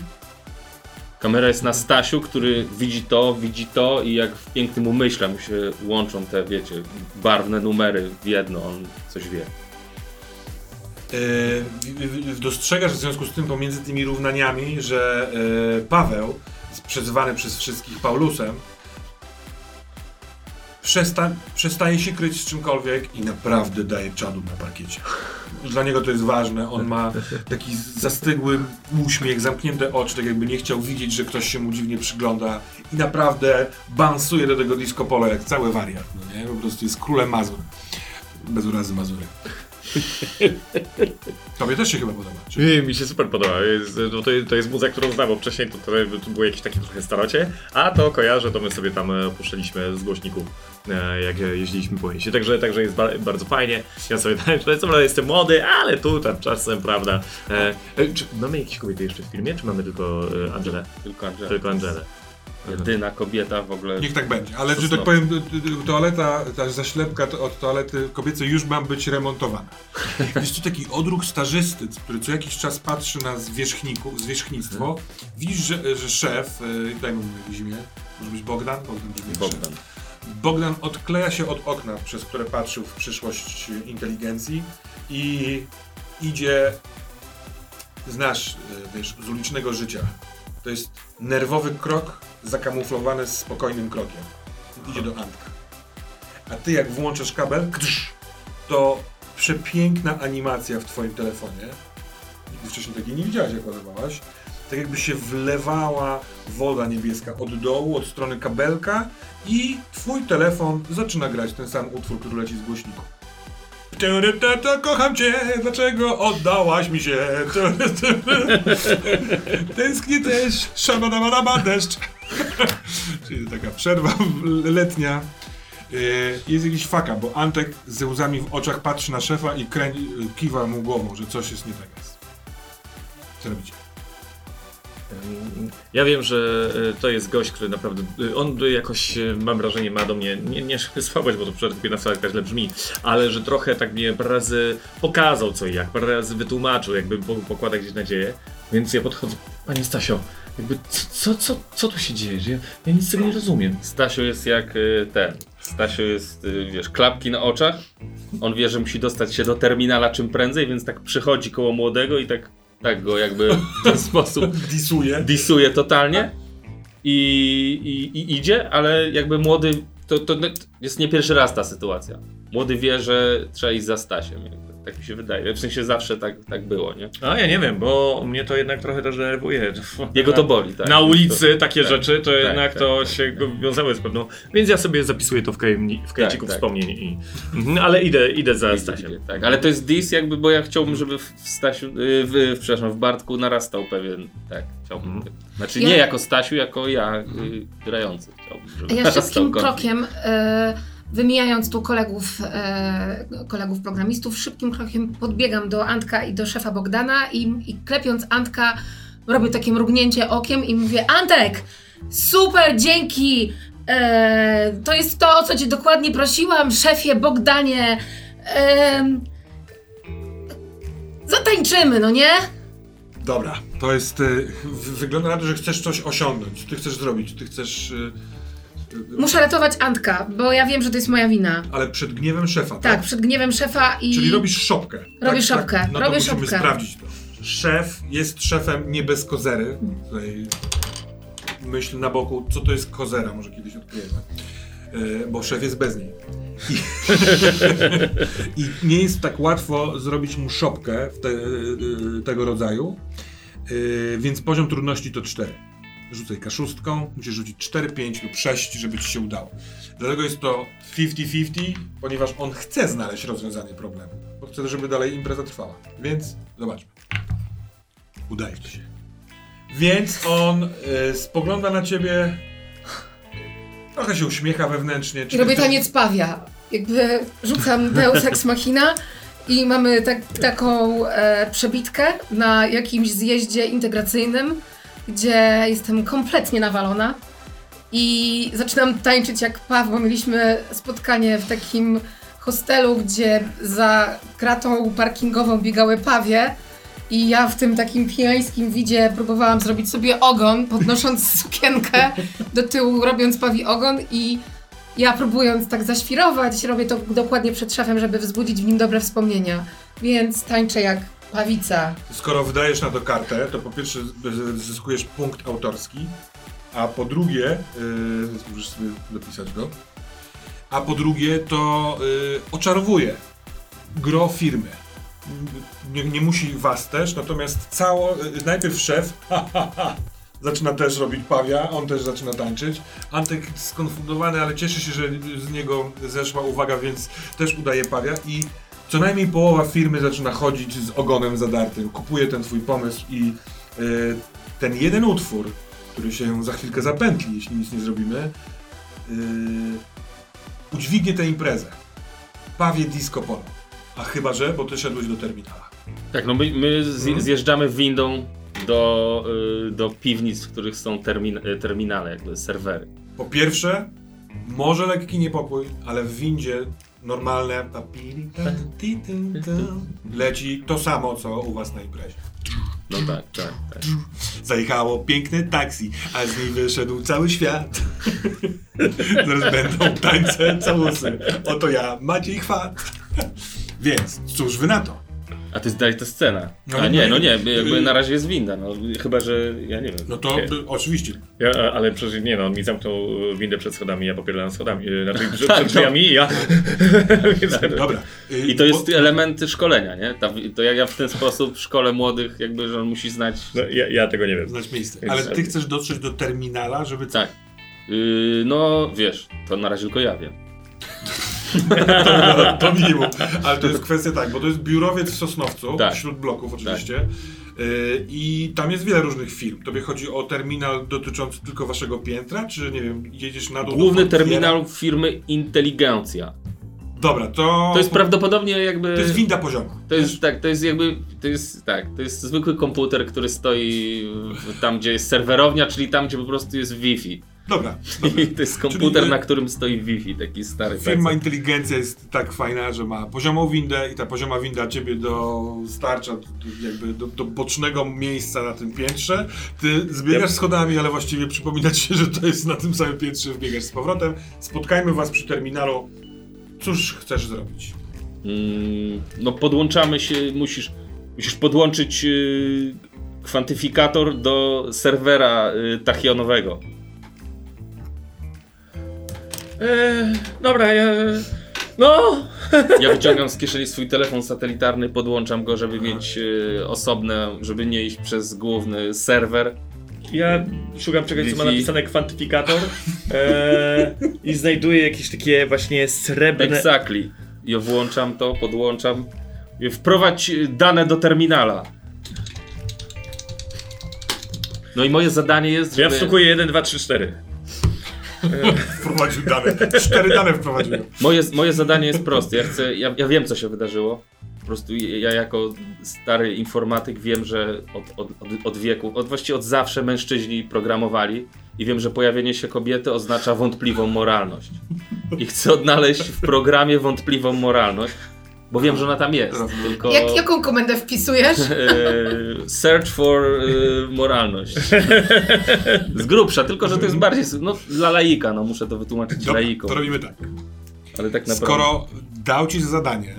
Kamera jest na Stasiu, który widzi to, widzi to i jak w pięknym umyśle mu się łączą te, wiecie, barwne numery w jedno, on coś wie. Yy, dostrzegasz w związku z tym pomiędzy tymi równaniami, że yy, Paweł, przezwany przez wszystkich Paulusem, przesta przestaje się kryć z czymkolwiek i naprawdę daje czadu na parkiecie. Dla niego to jest ważne, on ma taki zastygły uśmiech, zamknięte oczy, tak jakby nie chciał widzieć, że ktoś się mu dziwnie przygląda i naprawdę bansuje do tego disco polo jak cały wariat, no nie? Po prostu jest królem Mazur. Bez urazy Mazury. Tobie też się chyba podoba. Czy... Nie, mi się super podoba. Jest, no to, to jest muza, którą znam, bo wcześniej to, to, to było jakieś takie trochę starocie, a to kojarzę, to my sobie tam e, puszczaliśmy z głośników, e, jak jeździliśmy po mieście. Także, także jest ba bardzo fajnie. Ja sobie tam, co prawda jestem młody, ale tu tam czasem, prawda. E, e, czy mamy jakieś kobiety jeszcze w filmie, czy mamy tylko Angelę? Tylko Andrzej. Tylko Angelę. Jedyna kobieta w ogóle. Niech tak będzie, ale że tak powiem, toaleta, ta zaślepka to- od toalety kobiecej już ma być remontowana. Jest tu taki odruch starzysty, który co jakiś czas patrzy na zwierzchniku, zwierzchnictwo. Widzisz, że, że szef, y, daj mu jakieś imię, może być Bogdan? Bogdan, Bogdan. Bogdan odkleja się od okna, przez które patrzył w przyszłość inteligencji i idzie, znasz, y, wiesz, z ulicznego życia. To jest nerwowy krok zakamuflowany z spokojnym krokiem. Idzie do Antka. A ty jak włączasz kabel, to przepiękna animacja w twoim telefonie. Nigdy wcześniej takiej nie widziałeś, jak ładowałaś. Tak jakby się wlewała woda niebieska od dołu, od strony kabelka i twój telefon zaczyna grać ten sam utwór, który leci z głośniku. Tyrytyty, kocham cię, dlaczego oddałaś mi się? Tęsknię też, szabadabadaba, deszcz. Czyli taka przerwa letnia. Yy, Jest jakiś faka, bo Antek ze łzami w oczach patrzy na szefa i kiwa mu głową, że coś jest nie tak. Jest. Co robicie? Ja wiem, że e, to jest gość, który naprawdę. e, On jakoś, e, mam wrażenie, ma do mnie. Nie, nie słabość, bo to przed 15 lat źle brzmi, ale że trochę tak mnie parę razy pokazał co i jak, parę razy wytłumaczył, jakby po- pokłada gdzieś nadzieję. Więc ja podchodzę. Panie Stasio, jakby co, co, co tu się dzieje? Że Ja, ja nic z tego nie rozumiem. Stasiu jest jak y, ten. Stasiu jest, y, wiesz, klapki na oczach. On wie, że musi dostać się do terminala czym prędzej, więc tak przychodzi koło młodego i tak, tak go jakby w ten sposób Disuje. disuje totalnie. I, i, i idzie, ale jakby młody. To, to jest nie pierwszy raz ta sytuacja. Młody wie, że trzeba iść za Stasiem. Jakby. Tak mi się wydaje. W sensie zawsze tak, tak było, nie? A ja nie wiem, bo mnie to jednak trochę też denerwuje. Jego to boli, tak. Na ulicy takie tak, rzeczy, to tak, jednak tak, to tak, się tak. wiązały z pewną. Więc ja sobie zapisuję to w, kajemni, w kajciku tak. wspomnień. I, Mhm, ale idę, idę za Stasiem. idzie, Tak, ale to jest dis jakby, bo ja chciałbym, żeby w Stasiu, y, w, w, przepraszam, w Bartku narastał pewien, tak, chciałbym. Mhm. Znaczy Ja- nie jako Stasiu, jako ja y, grający chciałbym, żeby ja szybkim krokiem, e, wymijając tu kolegów, e, kolegów programistów, szybkim krokiem podbiegam do Antka i do szefa Bogdana i, i klepiąc Antka robię takie mrugnięcie okiem i mówię Antek, super, dzięki! E, to jest to, o co cię dokładnie prosiłam, szefie Bogdanie. E, zatańczymy, no nie? Dobra, to jest. y, Wygląda na to, że chcesz coś osiągnąć. Ty chcesz zrobić, ty chcesz. y, Muszę ratować Antka, bo ja wiem, że to jest moja wina. Ale przed gniewem szefa, tak? Tak, przed gniewem szefa i... Czyli robisz szopkę. Robię tak, szopkę, Tak, no to robię musimy szopkę. sprawdzić to. szef jest szefem nie bez kozery. Tutaj myśl na boku, co to jest kozera, może kiedyś odkryjemy. E, Bo szef jest bez niej. I, I nie jest tak łatwo zrobić mu szopkę w te, e, tego rodzaju, E, więc poziom trudności to 4. Rzucaj kaszustką, musisz rzucić 4, 5 lub 6, żeby ci się udało. Dlatego jest to 50-50, ponieważ on chce znaleźć rozwiązanie problemu. Bo chce, żeby dalej impreza trwała. Więc zobaczmy. Udaje się. Więc on y, spogląda na ciebie. Trochę się uśmiecha wewnętrznie. I robię taniec pawia. Jakby rzucam Deus Ex Machina i mamy tak, taką e, przebitkę na jakimś zjeździe integracyjnym, gdzie jestem kompletnie nawalona i zaczynam tańczyć jak paw, bo mieliśmy spotkanie w takim hostelu, gdzie za kratą parkingową biegały pawie i ja w tym takim pijańskim widzie próbowałam zrobić sobie ogon, podnosząc sukienkę do tyłu, robiąc pawi ogon i ja próbując tak zaświrować, robię to dokładnie przed szefem, żeby wzbudzić w nim dobre wspomnienia. Więc tańczę jak pawica. Skoro wydajesz na to kartę, to po pierwsze zyskujesz punkt autorski, a po drugie, yy, możesz sobie dopisać go, a po drugie to yy, oczarowuje gro firmy. Nie, nie musi was też, natomiast cało, yy, najpierw szef, ha, ha, ha, zaczyna też robić pawia, on też zaczyna tańczyć. Antek skonfundowany, ale cieszy się, że z niego zeszła uwaga, więc też udaje pawia i co najmniej połowa firmy zaczyna chodzić z ogonem zadartym, kupuje ten twój pomysł i e, ten jeden utwór, który się za chwilkę zapętli, jeśli nic nie zrobimy, e, udźwignie tę imprezę. Pawie disco polo. A chyba, że, bo ty szedłeś do terminala. Tak, no my, my Mhm. zje- zjeżdżamy windą do, y, do piwnic, w których są termin, terminale, jakby serwery. Po pierwsze, może lekki niepokój, ale w windzie normalne ta, ti, leci to samo, co u was na imprezie. No tak, tak, tak. Zajechało piękne taksi, a z niej wyszedł cały świat. Zaraz będą tańce, całusy. Oto ja, Maciej Chwat. Więc, cóż wy na to? A to jest dalej ta scena. No, A no, nie, no no nie, jakby na razie jest winda, no chyba, że ja nie wiem. No to Nie. y, oczywiście. Ja, ale przecież nie no, on mi zamknął windę przed schodami, ja popierałem schodami, y, znaczy przed, Tak, przed drzwiami i ja... Dobra. y, I to jest bo- elementy szkolenia, nie? Ta, to jak ja w ten sposób szkole młodych, jakby, że on musi znać. No, ja, ja tego nie wiem. Znać miejsce. Więc- Ale ty chcesz dotrzeć do terminala, żeby? Tak. Yy, no wiesz, to na razie tylko ja wiem. To, to minimum. Ale to jest kwestia tak, bo to jest biurowiec w Sosnowcu, Tak. wśród bloków oczywiście. Y, I tam jest wiele różnych firm. Tobie chodzi o terminal dotyczący tylko waszego piętra, czy nie wiem, jedziesz na dół Główny terminal firmy Inteligencja. Dobra, to. To jest prawdopodobnie jakby. To jest winda pozioma. To jest tak, to jest jakby, to jest tak, to jest zwykły komputer, który stoi tam, gdzie jest serwerownia, czyli tam, gdzie po prostu jest Wi-Fi. Dobra. dobra. I to jest komputer, Czyli- na którym stoi Wi-Fi, taki stary Firma PC. inteligencja jest tak fajna, że ma poziomą windę i ta pozioma winda ciebie do starcza do, jakby do, do bocznego miejsca na tym piętrze. Ty zbiegasz schodami, ale właściwie przypomina ci się, że to jest na tym samym piętrze, wbiegasz z powrotem. Spotkajmy was przy terminalu. Cóż chcesz zrobić? Mm, no podłączamy się, musisz, musisz podłączyć y, kwantyfikator do serwera y, tachionowego. E, dobra, ja... No! Ja wyciągam z kieszeni swój telefon satelitarny, podłączam go, żeby mieć y, osobne, żeby nie iść przez główny serwer. Ja szukam czegoś, co ma napisane kwantyfikator e, i znajduję jakieś takie właśnie srebrne... Exactly. Ja włączam to, podłączam. Wprowadź y, dane do terminala. No i moje zadanie jest, żeby... Ja wstukuję 1, 2, 3, 4. Wprowadził dane. Cztery dane wprowadził. Moje, moje zadanie jest proste. Ja, chcę, ja, ja wiem, co się wydarzyło. Po prostu ja jako stary informatyk wiem, że od, od, od, od wieku, od, właściwie od zawsze mężczyźni programowali i wiem, że pojawienie się kobiety oznacza wątpliwą moralność. I chcę odnaleźć w programie wątpliwą moralność, bo wiem, że ona tam jest. Tylko Jak, jaką komendę wpisujesz? e, search for e, moralność. Z grubsza, tylko że to jest bardziej no, dla laika, no muszę to wytłumaczyć Dobra, laikom. to robimy tak. Ale tak naprawdę. Skoro dał ci zadanie,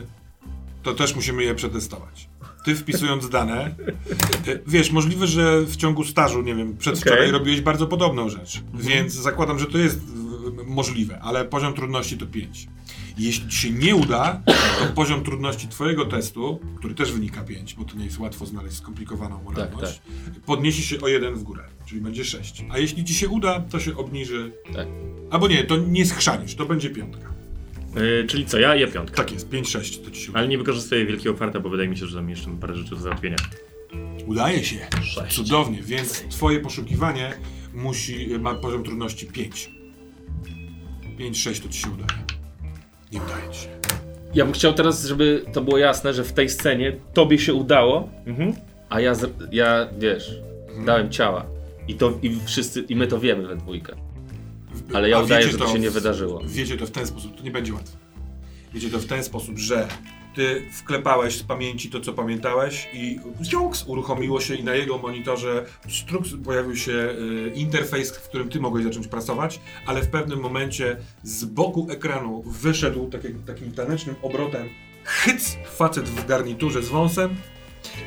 to też musimy je przetestować. ty wpisując dane, e, wiesz, możliwe, że w ciągu stażu, nie wiem, przedwczoraj Okej. robiłeś bardzo podobną rzecz, więc zakładam, że to jest możliwe, ale poziom trudności to 5. Jeśli ci się nie uda, to poziom trudności twojego testu, który też wynika 5, bo to nie jest łatwo znaleźć skomplikowaną moralność, podniesie się o 1 w górę, czyli będzie 6. A jeśli ci się uda, to się obniży... Tak. Albo nie, to nie schrzanisz, to będzie piątka. Yy, czyli co, ja? Ja piątka. Tak jest, 5-6 to ci się uda. Ale nie wykorzystuję wielkiego farta, bo wydaje mi się, że tam jeszcze parę rzeczy do załatwienia. Udaje się. Sześć. Cudownie, więc twoje poszukiwanie musi, ma poziom trudności 5. 5-6 to ci się udaje. Nie udaje ci się. Ja bym chciał teraz, żeby to było jasne, że w tej scenie tobie się udało, Mhm. a ja, z- ja wiesz, dałem ciała. I, to, I wszyscy, i my to wiemy we dwójkę. Ale ja A udaję, wiecie że to się nie wydarzyło. Wiecie to w ten sposób, to nie będzie łatwe. Wiecie to w ten sposób, że ty wklepałeś z pamięci to, co pamiętałeś i jąks, uruchomiło się i na jego monitorze pojawił się y, interfejs, w którym ty mogłeś zacząć pracować, ale w pewnym momencie z boku ekranu wyszedł taki, takim tanecznym obrotem. Hyc! Facet w garniturze z wąsem.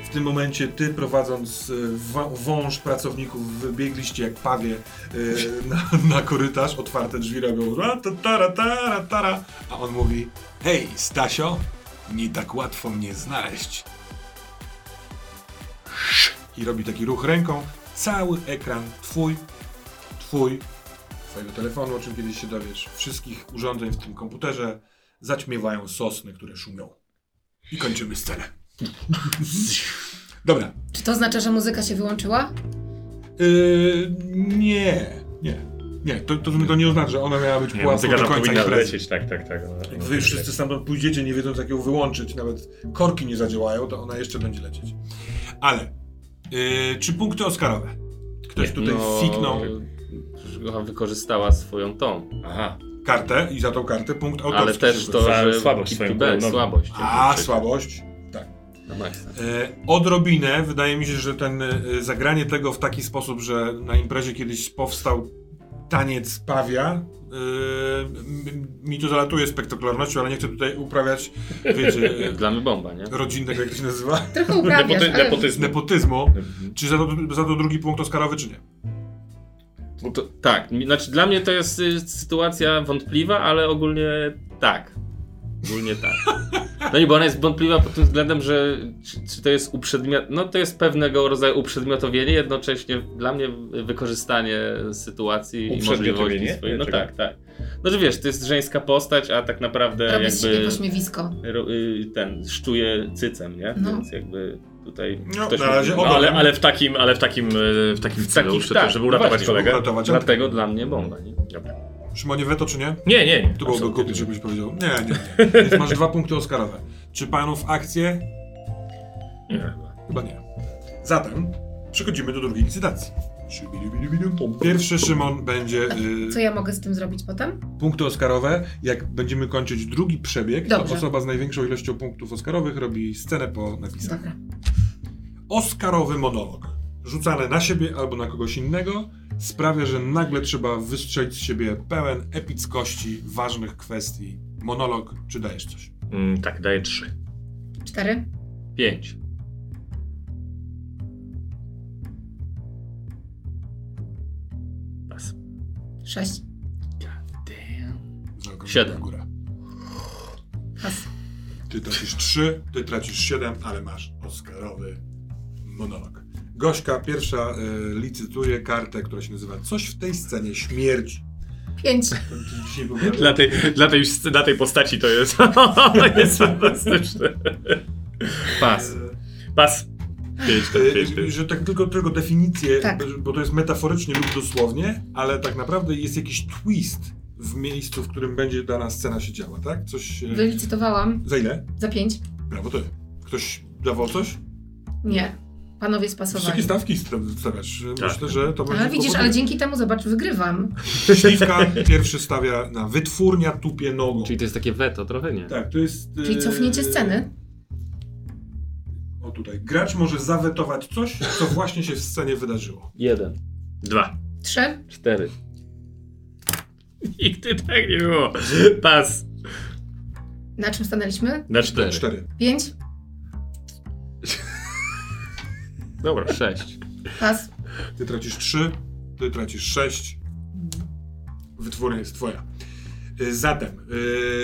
W tym momencie ty prowadząc y, wąż pracowników wybiegliście jak pawie y, na, na korytarz, otwarte drzwi robią ra, ta, tara, tara, tara, a on mówi Hej, Stasio, nie tak łatwo mnie znaleźć. I robi taki ruch ręką. Cały ekran twój, twój, twojego telefonu, o czym kiedyś się dowiesz, wszystkich urządzeń w tym komputerze zaćmiewają sosny, które szumią. I kończymy scenę. Dobra. Czy to oznacza, że muzyka się wyłączyła? Yy, nie, nie. Nie, to, to, to nie oznacza, że ona miała być muzyka do końca powinna imprezy. lecieć, tak, tak, tak. Ona- Jak ona wy leci. wszyscy stamtąd pójdziecie, nie wiedząc jak ją wyłączyć, nawet korki nie zadziałają, to ona jeszcze będzie lecieć. Ale, yy, czy punkty Oscarowe? Ktoś Nie, tutaj no, fiknął Ona wykorzystała swoją tą. Aha. kartę i za tą kartę punkt autorski. Ale też to, że słabość swoją bell, słabość. A, słabość. Tak. Maksa. E, odrobinę, wydaje mi się, że ten e, zagranie tego w taki sposób, że na imprezie kiedyś powstał taniec pawia, m- mi to zalatuje spektakularnością, ale nie chcę tutaj uprawiać, wiecie, Dla mnie bomba, nie? rodzinnego, jak to się nazywa, Trochę uprawiasz, Nepoty- ale... nepotyzm. nepotyzmu. Mhm. Czy za to, za to drugi punkt Oscarowy, czy nie? To, tak, znaczy dla mnie to jest y, sytuacja wątpliwa, ale ogólnie tak. Ogólnie tak. No i bo ona jest wątpliwa pod tym względem, że czy, czy to jest uprzedmiot... No to jest pewnego rodzaju uprzedmiotowienie, jednocześnie dla mnie wykorzystanie sytuacji i możliwości swojej. No tak, tak. No że wiesz, to jest żeńska postać, a tak naprawdę Robię jakby pośmiewisko. y, ten szczuje cycem, nie? No. Więc jakby tutaj No, ktoś na mówi- razie No, ale, ale w takim, ale w takim, e, w takim W celu, tak, żeby no uratować właśnie, kolegę. Uratować. Dlatego dla mnie bomba, nie? Dobra. Szymonie weto, czy nie? Nie, nie, nie. To byłoby kupić, żebyś powiedział. Nie, nie, nie. Więc masz dwa punkty Oscarowe. Czy panów akcje? Nie, chyba. Chyba nie. Zatem przechodzimy do drugiej licytacji. Pierwszy Szymon będzie y, Co ja mogę z tym zrobić potem? punkty Oscarowe. Jak będziemy kończyć drugi przebieg, to Dobrze. osoba z największą ilością punktów Oscarowych robi scenę po napisach. Dobra. Oscarowy monolog, rzucany na siebie albo na kogoś innego, sprawia, że nagle trzeba wystrzelić z siebie pełen epickości, ważnych kwestii. Monolog, czy dajesz coś? Mm, tak, daję trzy. Cztery? Pięć. Pas. Sześć? Siedem. w górę. Pas. Ty tracisz trzy, ty tracisz siedem, ale masz Oscarowy monolog. Gośka pierwsza y, licytuje kartę, która się nazywa Coś w tej scenie śmierci. Pięć. To Dla tej, dla, tej, dla tej postaci to jest, jest fantastyczne. Pas. Pas. Pięć, tak, pięć, Y, pięć. że tak tylko, tylko definicję, Tak. bo to jest metaforycznie lub dosłownie, ale tak naprawdę jest jakiś twist w miejscu, w którym będzie dana scena się działa, tak? Coś. e, Wylicytowałam Za ile? za pięć. Brawo ty. Ktoś dawał coś? Nie. Panowie Wysokie spasowali. stawki sta- stawiasz. Tak. Myślę, że to będzie. Ale widzisz, ale dzięki temu, zobacz, wygrywam. Śliwka pierwszy stawia na wytwórnia tupie nogą. Czyli to jest takie weto, trochę nie? Tak, to jest. Czyli e, cofnięcie sceny? O tutaj. Gracz może zawetować coś, co właśnie się w scenie wydarzyło. Jeden. Dwa. Trzy? Cztery. Nigdy tak nie było. Pas. Na czym stanęliśmy? Na cztery. Cztery. Pięć? Dobra, 6. Pas. Ty tracisz 3, ty tracisz 6. Wytwórnia jest twoja. Y, Zatem,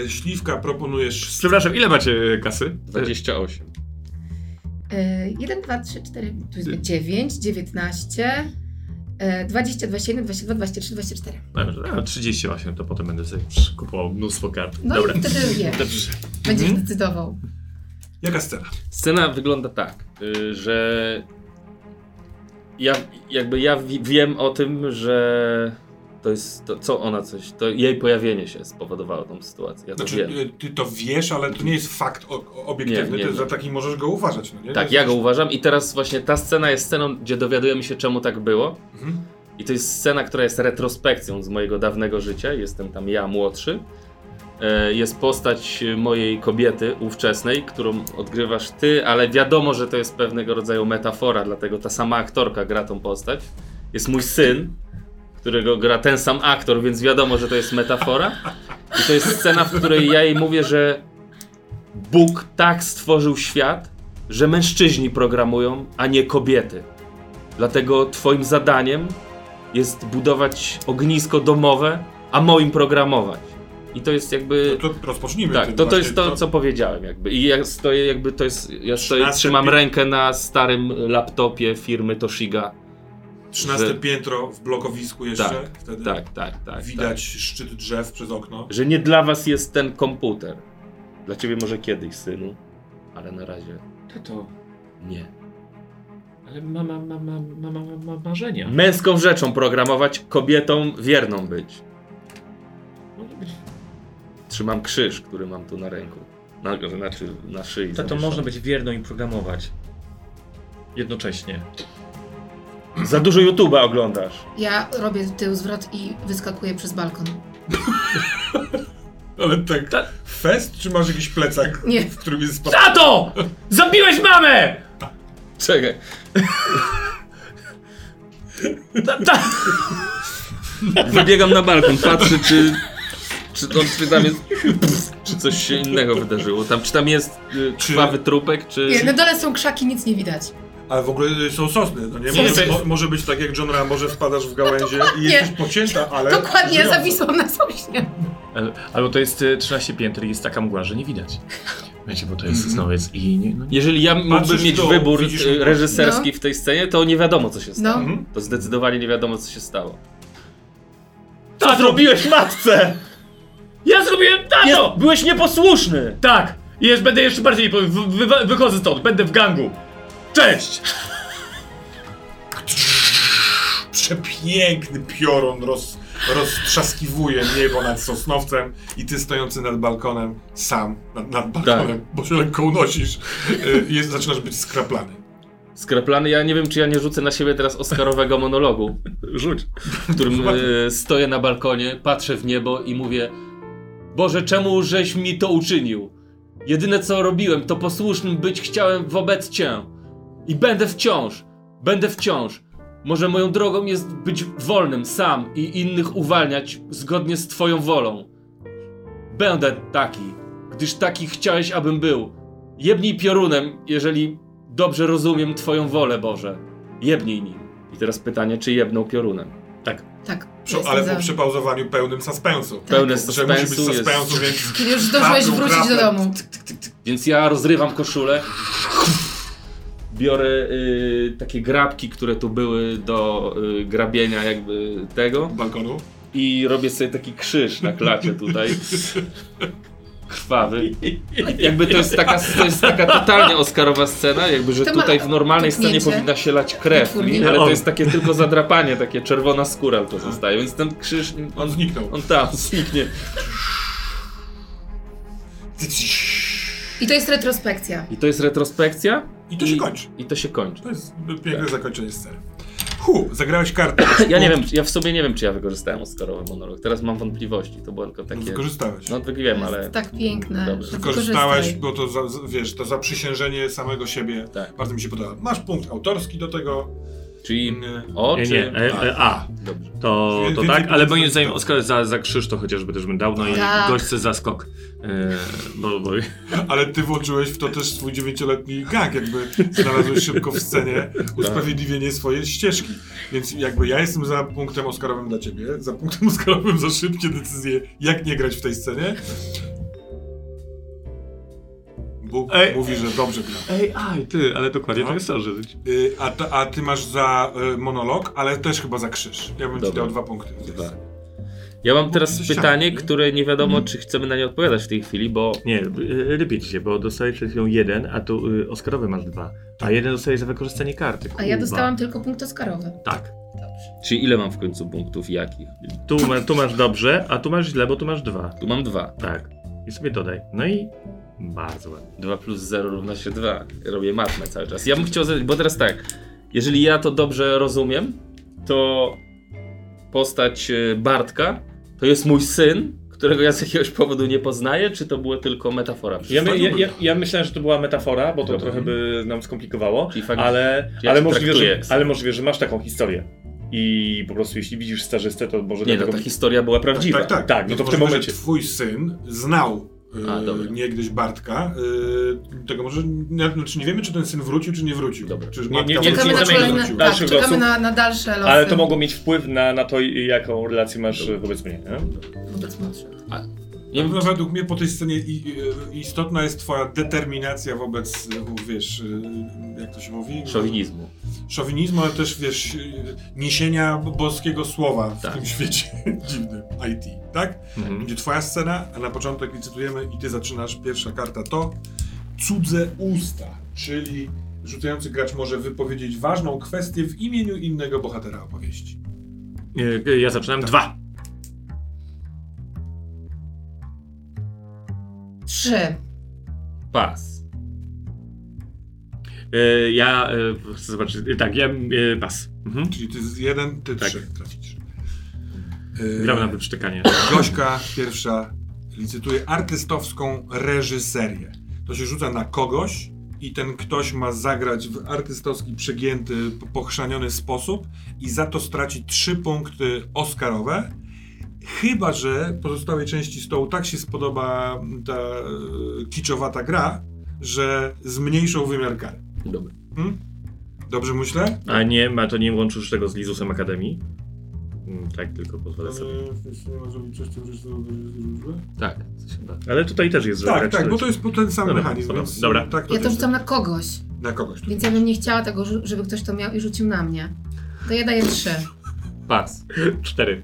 y, Śliwka proponujesz... Przepraszam, ile macie kasy? 28. E, 1, 2, 3, 4, tu jest 9, 19, e, 20, 21, 22, 23, 24. Dobrze, no, 38, to potem będę sobie kupował mnóstwo kart. No Dobra. i wtedy wiesz, Dobrze. będziesz Mhm. decydował. Jaka scena? Scena wygląda tak, y, że ja jakby ja wi- wiem o tym, że to jest to, co ona coś, to jej pojawienie się spowodowało tą sytuację. Ja to Znaczy, y, ty to wiesz, ale to nie jest fakt obiektywny, Nie, nie, ty nie. za taki możesz go uważać, no nie? Tak, ja go uważam i teraz właśnie ta scena jest sceną, gdzie dowiadujemy się czemu tak było. Mhm. I to jest scena, która jest retrospekcją z mojego dawnego życia. Jestem tam ja młodszy. E, Jest postać mojej kobiety ówczesnej, którą odgrywasz ty, ale wiadomo, że to jest pewnego rodzaju metafora, dlatego ta sama aktorka gra tą postać. Jest mój syn, którego gra ten sam aktor, więc wiadomo, że to jest metafora. I to jest scena, w której ja jej mówię, że Bóg tak stworzył świat, że mężczyźni programują, a nie kobiety. Dlatego twoim zadaniem jest budować ognisko domowe, a moim programować. I to jest jakby. No to rozpocznijmy tak, to, to jest to, co powiedziałem, jakby. I ja stoję, jakby to jest. Ja stoję, 13 trzymam pi- rękę na starym laptopie firmy Toshiga. 13 że- piętro w blokowisku jeszcze, Tak, wtedy Tak, tak, tak. widać szczyt drzew przez okno. Tak. Że nie dla was jest ten komputer. Dla ciebie może kiedyś, synu, ale na razie Tato, nie. ale mama, mama, mama, mama, ma marzenia. Męską rzeczą programować, kobietą wierną być. Może być, Trzymam krzyż, który mam tu na ręku. Na, znaczy na szyi. tato, zawieszony. można być wierną i programować. Jednocześnie. Za dużo YouTube'a oglądasz. Ja robię tył zwrot i wyskakuję przez balkon. Ale tak, Ta- fest, czy masz jakiś plecak, Nie. w którym jest spa- Tato! Zabiłeś mamę! Czekaj. Ta, ta. Wybiegam na balkon, patrzę, czy, czy, on, czy tam jest. Czy coś się innego wydarzyło. Tam, czy tam jest y, krwawy trupek, czy. Nie, na dole są krzaki, nic nie widać. Ale w ogóle y, są sosny, no nie? Może, to mo, może być tak jak John Rambo, że wpadasz w gałęzie i jesteś pocięta, ale... Dokładnie, ja żyjąca. zawisłam na sośnie. Ale- Albo to jest e, 13 pięter i jest taka mgła, że nie widać. Wiecie, bo to jest sosnowiec i nie, no nie. Jeżeli ja mógłbym mieć dół, wybór widzisz y, reżyserski No. w tej scenie, to nie wiadomo, co się stało. No. Mhm. To zdecydowanie nie wiadomo, co się stało. Co zrobiłeś matce? Ja zrobiłem tato! byłeś nieposłuszny! Tak! I jeszcze będę jeszcze bardziej. Wy, wy, wychodzę stąd, będę w gangu. Cześć! Przepiękny piorun roz, roztrzaskiwuje niebo nad Sosnowcem i ty stojący nad balkonem, sam nad, nad balkonem, bo się lekko unosisz, y, jest, zaczynasz być skraplany. Skraplany, ja nie wiem, czy ja nie rzucę na siebie teraz Oscarowego monologu. Rzuć. w którym e, stoję na balkonie, patrzę w niebo i mówię: Boże, czemu żeś mi to uczynił? Jedyne co robiłem, to posłusznym być chciałem wobec Cię. I będę wciąż, będę wciąż. Może moją drogą jest być wolnym sam i innych uwalniać zgodnie z Twoją wolą. Będę taki, gdyż taki chciałeś, abym był. Jebnij piorunem, jeżeli dobrze rozumiem Twoją wolę, Boże. Jebnij nim. I teraz pytanie, czy jebnął piorunem? Tak. Tak. Prze- jestem ale za. po przepauzowaniu pełnym suspensu. Pełne Że musi być suspensu jest. suspensu, więc... Kiedy już zdążyłeś Kraplu, wrócić do domu. Więc ja rozrywam koszulę. Biorę y, takie grabki, które tu były do y, grabienia jakby tego balkonu. i robię sobie taki krzyż na klacie tutaj. Krwawy. Jakby to jest taka, to jest taka totalnie Oscarowa scena, jakby, że tutaj w normalnej scenie powinna się lać krew, Wytwórni. ale to jest takie tylko zadrapanie, takie czerwona skóra to zostaje, więc ten krzyż, On on, zniknął. on tam zniknie. I to jest retrospekcja. I to jest retrospekcja. I to się kończy. I to się kończy. To jest piękne zakończenie sceny. Hu, zagrałeś kartę. Ja nie wiem, ja w sobie nie wiem, czy ja wykorzystałem Oscarowy monolog. Teraz mam wątpliwości, to było tylko No, takie... Wykorzystałeś. No To wiem, jest ale... tak piękne. Dobrze. Wykorzystałeś, bo to za, za- wiesz, to zaprzysiężenie samego siebie Tak. bardzo mi się podoba. Masz punkt autorski do tego. Czyli Nie. O Nie, czy... nie, e, e, A. Dobrze. To, to tak, ale moim zdaniem Oskar za, za krzyż to chociażby też bym dał, no i Tak. gość chce za skok. E, bo, bo, Ale ty włączyłeś w to też swój dziewięcioletni gang, jakby znalazłeś szybko w scenie usprawiedliwienie swojej ścieżki. Więc jakby ja jestem za punktem Oscarowym dla ciebie, za punktem Oscarowym za szybkie decyzje, jak nie grać w tej scenie. Bóg Ej. mówi, że dobrze gra. Ej, aj, ty, ale dokładnie No. to jest to, że... Y, a, ta, a ty masz za y, monolog, ale też chyba za krzyż. Ja bym ci Dobra. dał dwa punkty. Dwa. Ja mam teraz Coś pytanie, które nie wiadomo, czy chcemy na nie odpowiadać w tej chwili, bo Nie, y, się, bo dostałeś przed chwilą jeden, a tu y, Oscarowy masz dwa. A jeden dostajesz za wykorzystanie karty. A ja kurwa. dostałam tylko punkt Oscarowy. Tak. Dobrze. czyli ile mam w końcu punktów i jakich? Tu, ma, tu masz dobrze, a tu masz źle, bo tu masz dwa. Tu mam dwa. Tak. I sobie dodaj. No i bardzo ładnie. 2 plus 0 równa się 2. Robię matmę cały czas. Ja bym chciał, zadać- bo teraz tak, jeżeli ja to dobrze rozumiem, to postać e, Bartka to jest mój syn, którego ja z jakiegoś powodu nie poznaję, czy to była tylko metafora? Ja, my, ja, ja, ja myślałem, że to była metafora, bo to Dobra. trochę by nam skomplikowało, fakt- ale, ja ale, możliwe, że, ale możliwe, że masz taką historię. I po prostu jeśli widzisz stażystę, to może Nie, no dlatego... ta historia była prawdziwa. Tak, tak. Tak, no Więc to w tym momencie- twój syn znał A, dobra. niegdyś Bartka. Y, tego może, nie, znaczy nie wiemy, czy ten syn wrócił, czy nie wrócił. Dobra. Czy Nie, Bartka nie, nie, wrócił, Czekamy na kolejne, wrócił. tak, czekamy na, na dalsze losy. Ale to mogło mieć wpływ na, na to, jaką relację masz wobec mnie. Nie? Wobec młodszych. Nie wiem, No, według mnie po tej scenie i, istotna jest twoja determinacja wobec, y, wiesz, y, jak to się mówi? szowinizmu. Szowinizmu, ale też, wiesz, niesienia boskiego słowa w Tak. tym świecie dziwnym IT, tak? Mhm. Będzie twoja scena, a na początek licytujemy i ty zaczynasz. Pierwsza karta to cudze usta, czyli rzucający gracz może wypowiedzieć ważną kwestię w imieniu innego bohatera opowieści. E, e, Ja zaczynam. Dwa. Trzy. Pas. E, Ja e, chcę zobaczyć. e, Tak, ja e, pas. Mhm. Czyli ty z jeden, ty Tak. trzy tracisz. Gramy na wyprztykanie. Gośka pierwsza licytuje artystowską reżyserię. To się rzuca na kogoś i ten ktoś ma zagrać w artystowski, przegięty, pochrzaniony sposób i za to straci trzy punkty Oscarowe. Chyba, że pozostałej części stołu tak się spodoba ta e, kiczowata gra, że zmniejszą wymiar kary. Dobra. Hmm? Dobrze myślę? A nie, ma to nie łączysz tego z Lizusem Akademii? Mm, Tak, tylko pozwolę sobie. Tak, coś chyba. Ale tutaj też jest, Tak, tak, bo to jest ten sam Dobra, mechanizm, dobra, więc dobra. tak to Ja to rzucam na kogoś, na kogoś. więc ja bym nie chciała tego, żeby ktoś to miał i rzucił na mnie. To ja daję trzy. Pas. Cztery.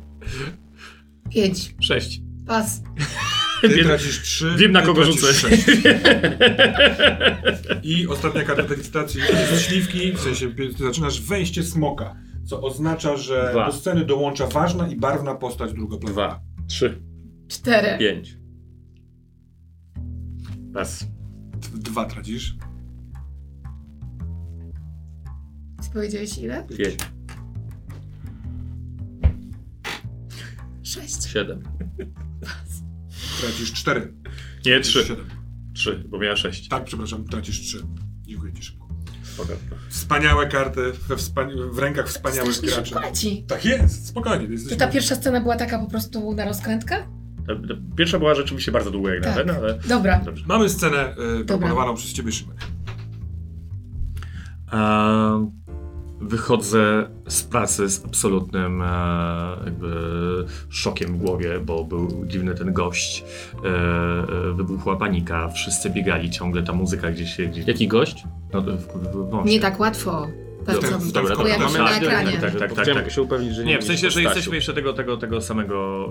Pięć. Sześć. Pas. Ty Wiem- tracisz trzy. Wiem na kogo rzucę. sześć. I ostatnia karta tej licytacji z śliwki, w sensie zaczynasz wejście smoka, co oznacza, że Dwa. do sceny dołącza ważna i barwna postać drugoplanowa. Dwa. Trzy. Cztery. Pięć. Pas. Dwa tracisz. Powiedziałeś ile? Pięć. Sześć. Siedem. Tracisz cztery. Nie, trzy. Siedem. Trzy, bo miała sześć. Tak, przepraszam, tracisz trzy. Dziękuję ci szybko. Spoko. Wspaniałe karty we wspani- w rękach wspaniałych Strasznie graczy. szybko leci. Tak jest, spokojnie. Czy Jesteśmy... ta pierwsza scena była taka po prostu na rozkrętkę? Ta, ta pierwsza była rzeczywiście bardzo długa jak Tak. nawet, no, ale... Dobra. Dobrze. Mamy scenę y, proponowaną przez ciebie, Szymek. E, wychodzę z pracy z absolutnym e, jakby szokiem w głowie, bo był dziwny ten gość. E, e, wybuchła panika, wszyscy biegali, ciągle ta muzyka gdzieś się... Gdzieś, Jaki gość? no, w, w, w. Nie tak łatwo. Bardzo Dobra, dobra, się na Tak, ekranie. tak, tak, tak, tak, tak. się upewnić, że nie Nie, w sensie, że jesteśmy jeszcze tego, tego, tego samego,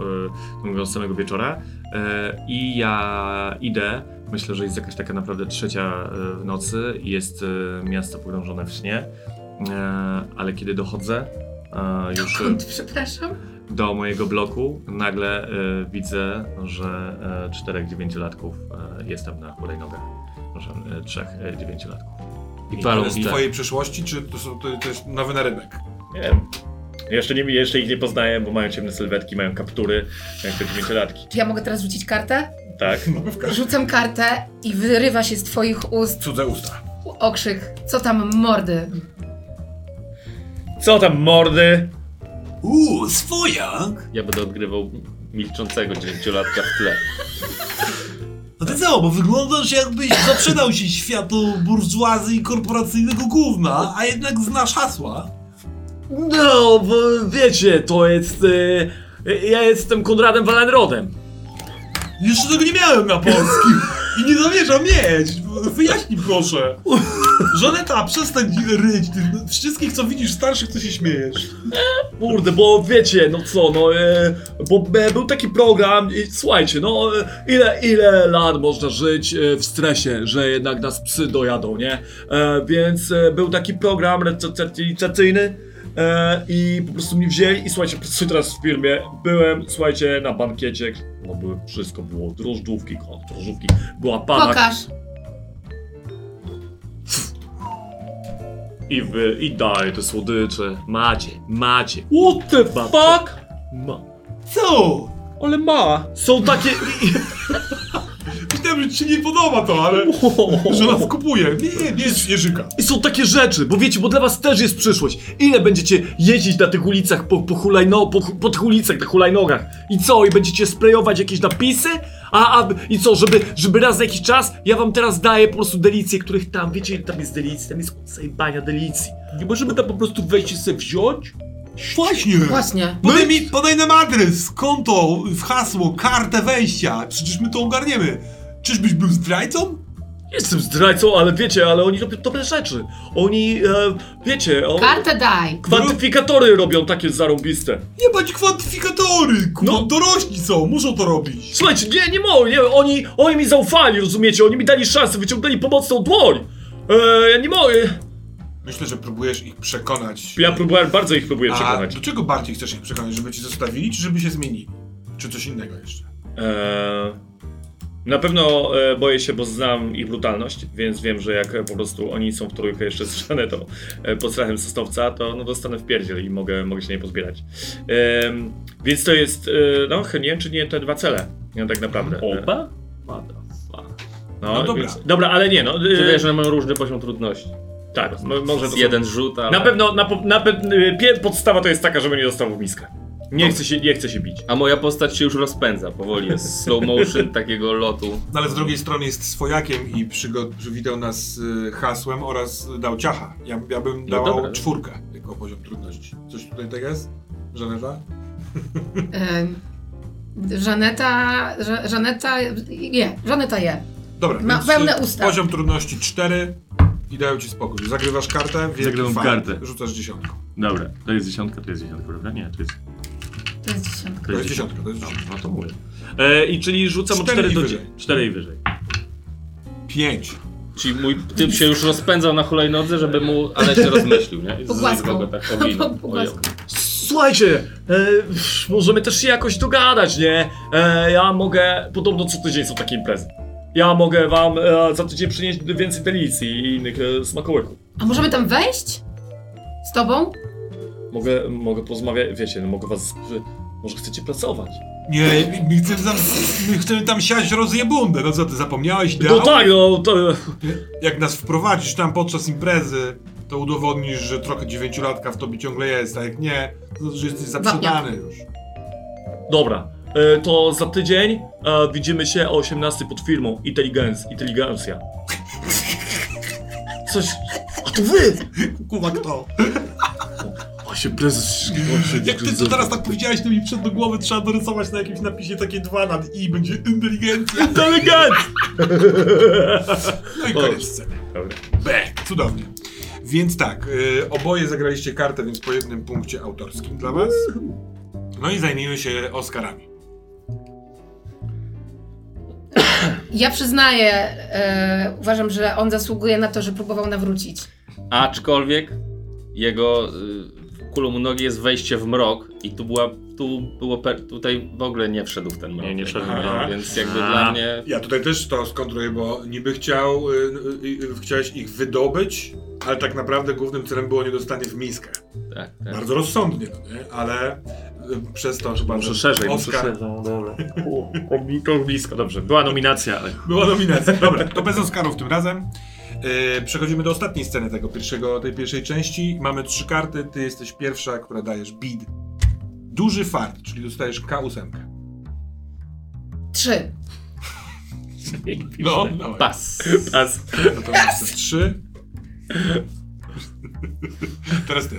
e, tego samego wieczora e, i ja idę, myślę, że jest jakaś taka naprawdę trzecia w nocy, jest miasto pogrążone w śnie, ale kiedy dochodzę e, już e, Kąt, przepraszam. do mojego bloku, nagle e, widzę, że e, czterech dziewięciolatków e, jest tam na hulajnogach. Przepraszam, e, trzech e, dziewięciolatków. I palą Z twojej przeszłości, czy to, są, to, to jest nowy narynek? Nie wiem. Jeszcze, nie, jeszcze ich nie poznaję, bo mają ciemne sylwetki, mają kaptury, jak te dziewięciolatki. Czy ja mogę teraz rzucić kartę? Tak. Rzucam kartę i wyrywa się z twoich ust Cudze usta. okrzyk. Co tam mordy? Co tam, mordy? Uuu, swojak? Ja będę odgrywał milczącego dziewięciolatka w tle. No ty co, bo wyglądasz jakbyś zaprzedał się światu burżuazji i korporacyjnego gówna, a jednak znasz hasła. No, bo wiecie, to jest... E, ja jestem Konradem Wallenrodem. Jeszcze tego nie miałem na polskim i nie zamierzam mieć. Wyjaśnij proszę. Żaneta, przestań ryć. Ty wszystkich, co widzisz starszych, to się śmiejesz. Kurde, bo wiecie, no co, no, e, bo e, był taki program i słuchajcie, no, e, ile, ile lat można żyć e, w stresie, że jednak nas psy dojadą, nie? E, więc e, był taki program recepcyjny e, i po prostu mnie wzięli i słuchajcie, pracuję teraz w firmie, byłem, słuchajcie, na bankiecie, no były, wszystko było, drożdżówki, drożdżówki, była pana Pokaż. I wy, i daj te słodycze, macie, macie. What the fuck? Ma. Co? Ale ma. Są takie... Myślałem, że ci się nie podoba to, ale że nas kupuje. Nie, nie, nie jest Jerzyka. I są takie rzeczy, bo wiecie, bo dla was też jest przyszłość. Ile będziecie jeździć na tych ulicach, po, po, hulajno, po, po tych ulicach, na hulajnogach? I co, i będziecie sprayować jakieś napisy? A, a i co, żeby, żeby raz na jakiś czas, ja wam teraz daję po prostu delicje, których tam, wiecie, tam jest delicji, tam jest zajebania delicji. Nie możemy tam po prostu wejść i sobie wziąć? Właśnie. Właśnie. Podaj, mi, podaj nam adres, konto, w hasło, kartę wejścia. Przecież my to ogarniemy. Czyżbyś był zdrajcą? Jestem zdrajcą, ale wiecie, ale oni robią dobre rzeczy. Oni, e, wiecie, o, Kartę daj. kwantyfikatory robią takie zarąbiste. Nie bądź kwantyfikatory. Kuba, No. dorośli są, muszą to robić. Słuchajcie, nie, nie mogą, nie, oni, oni mi zaufali, rozumiecie, oni mi dali szansę, wyciągnęli pomocną dłoń. E, ja nie mogę. Myślę, że próbujesz ich przekonać. Ja próbowałem, bardzo ich próbuję A przekonać. do czego bardziej chcesz ich przekonać? Żeby ci zostawili, czy żeby się zmienili? Czy coś innego jeszcze? Eee, na pewno e, boję się, bo znam ich brutalność, więc wiem, że jak e, po prostu oni są w trójkę jeszcze z to e, pod strachem Sosnowca, to no, dostanę w pierdziel i mogę, mogę się nie pozbierać. Ehm, więc to jest, e, no nie wiem, czy nie te dwa cele, no, tak naprawdę. Oba? No, No dobra. Więc, dobra, ale nie, no. Ty e, wiesz, że mają różny poziom trudności. tak, mo, może to są- jeden rzut, ale... Na pewno, na, na, e, podstawa to jest taka, żeby nie dostał w miskę. Nie chce się, nie chce się bić. A moja postać się już rozpędza powoli, jest slow motion takiego lotu. No ale z drugiej strony jest swojakiem i przygo- przywitał nas y, hasłem oraz dał ciacha. Ja, ja bym No dał dobra. czwórkę jako poziom trudności. Coś tutaj tak jest? Żaneta? Ym, Żaneta, Ża- Żaneta je, Żaneta je. Dobra, Ma więc, pełne y, usta. Poziom trudności 4 i dają ci spokój. Zagrywasz kartę, wielki Zagrywam fart, kartę. Rzucasz dziesiątką. Dobra, to jest dziesiątka, to jest dziesiątka, prawda? Nie, to jest. To jest dziesiątka. To jest dziesiątka, to jest dziesiątka. no to mówię. E, I czyli rzucam o Cztery 4 i do wyżej. 4 i wyżej. 5. Czyli mój typ się już rozpędzał na hulajnodze, żeby mu... ale się rozmyślił, nie? I Pogłaskał. go tak powinno. Słuchajcie, e, możemy też się jakoś dogadać, nie? E, ja mogę, podobno co tydzień są takie imprezy. Ja mogę wam e, za tydzień przynieść więcej delicji i innych e, smakołyków. A możemy tam wejść? Z tobą? Mogę, mogę porozmawiać, wiecie, no mogę was, może chcecie pracować. Nie, my chcemy tam, my chcemy tam siać rozjebundę. No co, ty zapomniałeś No ideału? tak, no to... Jak nas wprowadzisz tam podczas imprezy, to udowodnisz, że trochę dziewięciolatka w tobie ciągle jest, a jak nie, to że jesteś zaprzedany już. Dobra, e, to za tydzień e, widzimy się o 18 pod firmą Intelligenc, Inteligencja. Coś... A to wy! Kuba, kto? Się prezes... Jak ty co teraz tak powiedziałeś, to mi przed do głowy trzeba dorysować na jakimś napisie takie dwa nad i, będzie inteligencja. Inteligent! No i koniec sceny. Dobra. Bek, cudownie. Więc tak, y, oboje zagraliście kartę, więc po jednym punkcie autorskim dla was. No i zajmijmy się Oscarami. Ja przyznaję, e, uważam, że on zasługuje na to, że próbował nawrócić. Aczkolwiek jego y, kulą u nogi jest wejście w mrok i tu była, tu było, per, tutaj w ogóle nie wszedł w ten mrok. Nie, nie wszedł mrok. Więc jakby A. dla mnie... Ja tutaj też to skontruję, bo niby chciał, y, y, y, chciałeś ich wydobyć, ale tak naprawdę głównym celem było nie dostanie w miskę. Tak, tak. Bardzo rozsądnie, no nie? Ale y, przez to chyba... Muszę szerzej, muszę Oscar... szerzej. No, dobra. O, To blisko, dobrze. Była nominacja, ale... Była nominacja. Dobra, to bez Oscarów tym razem. Yy, przechodzimy do ostatniej sceny tego pierwszego, tej pierwszej części. Mamy trzy karty, ty jesteś pierwsza, która dajesz bid. Duży fart, czyli dostajesz K8. Trzy. No, dawaj. Pas. Pas. No to trzy. Teraz ty.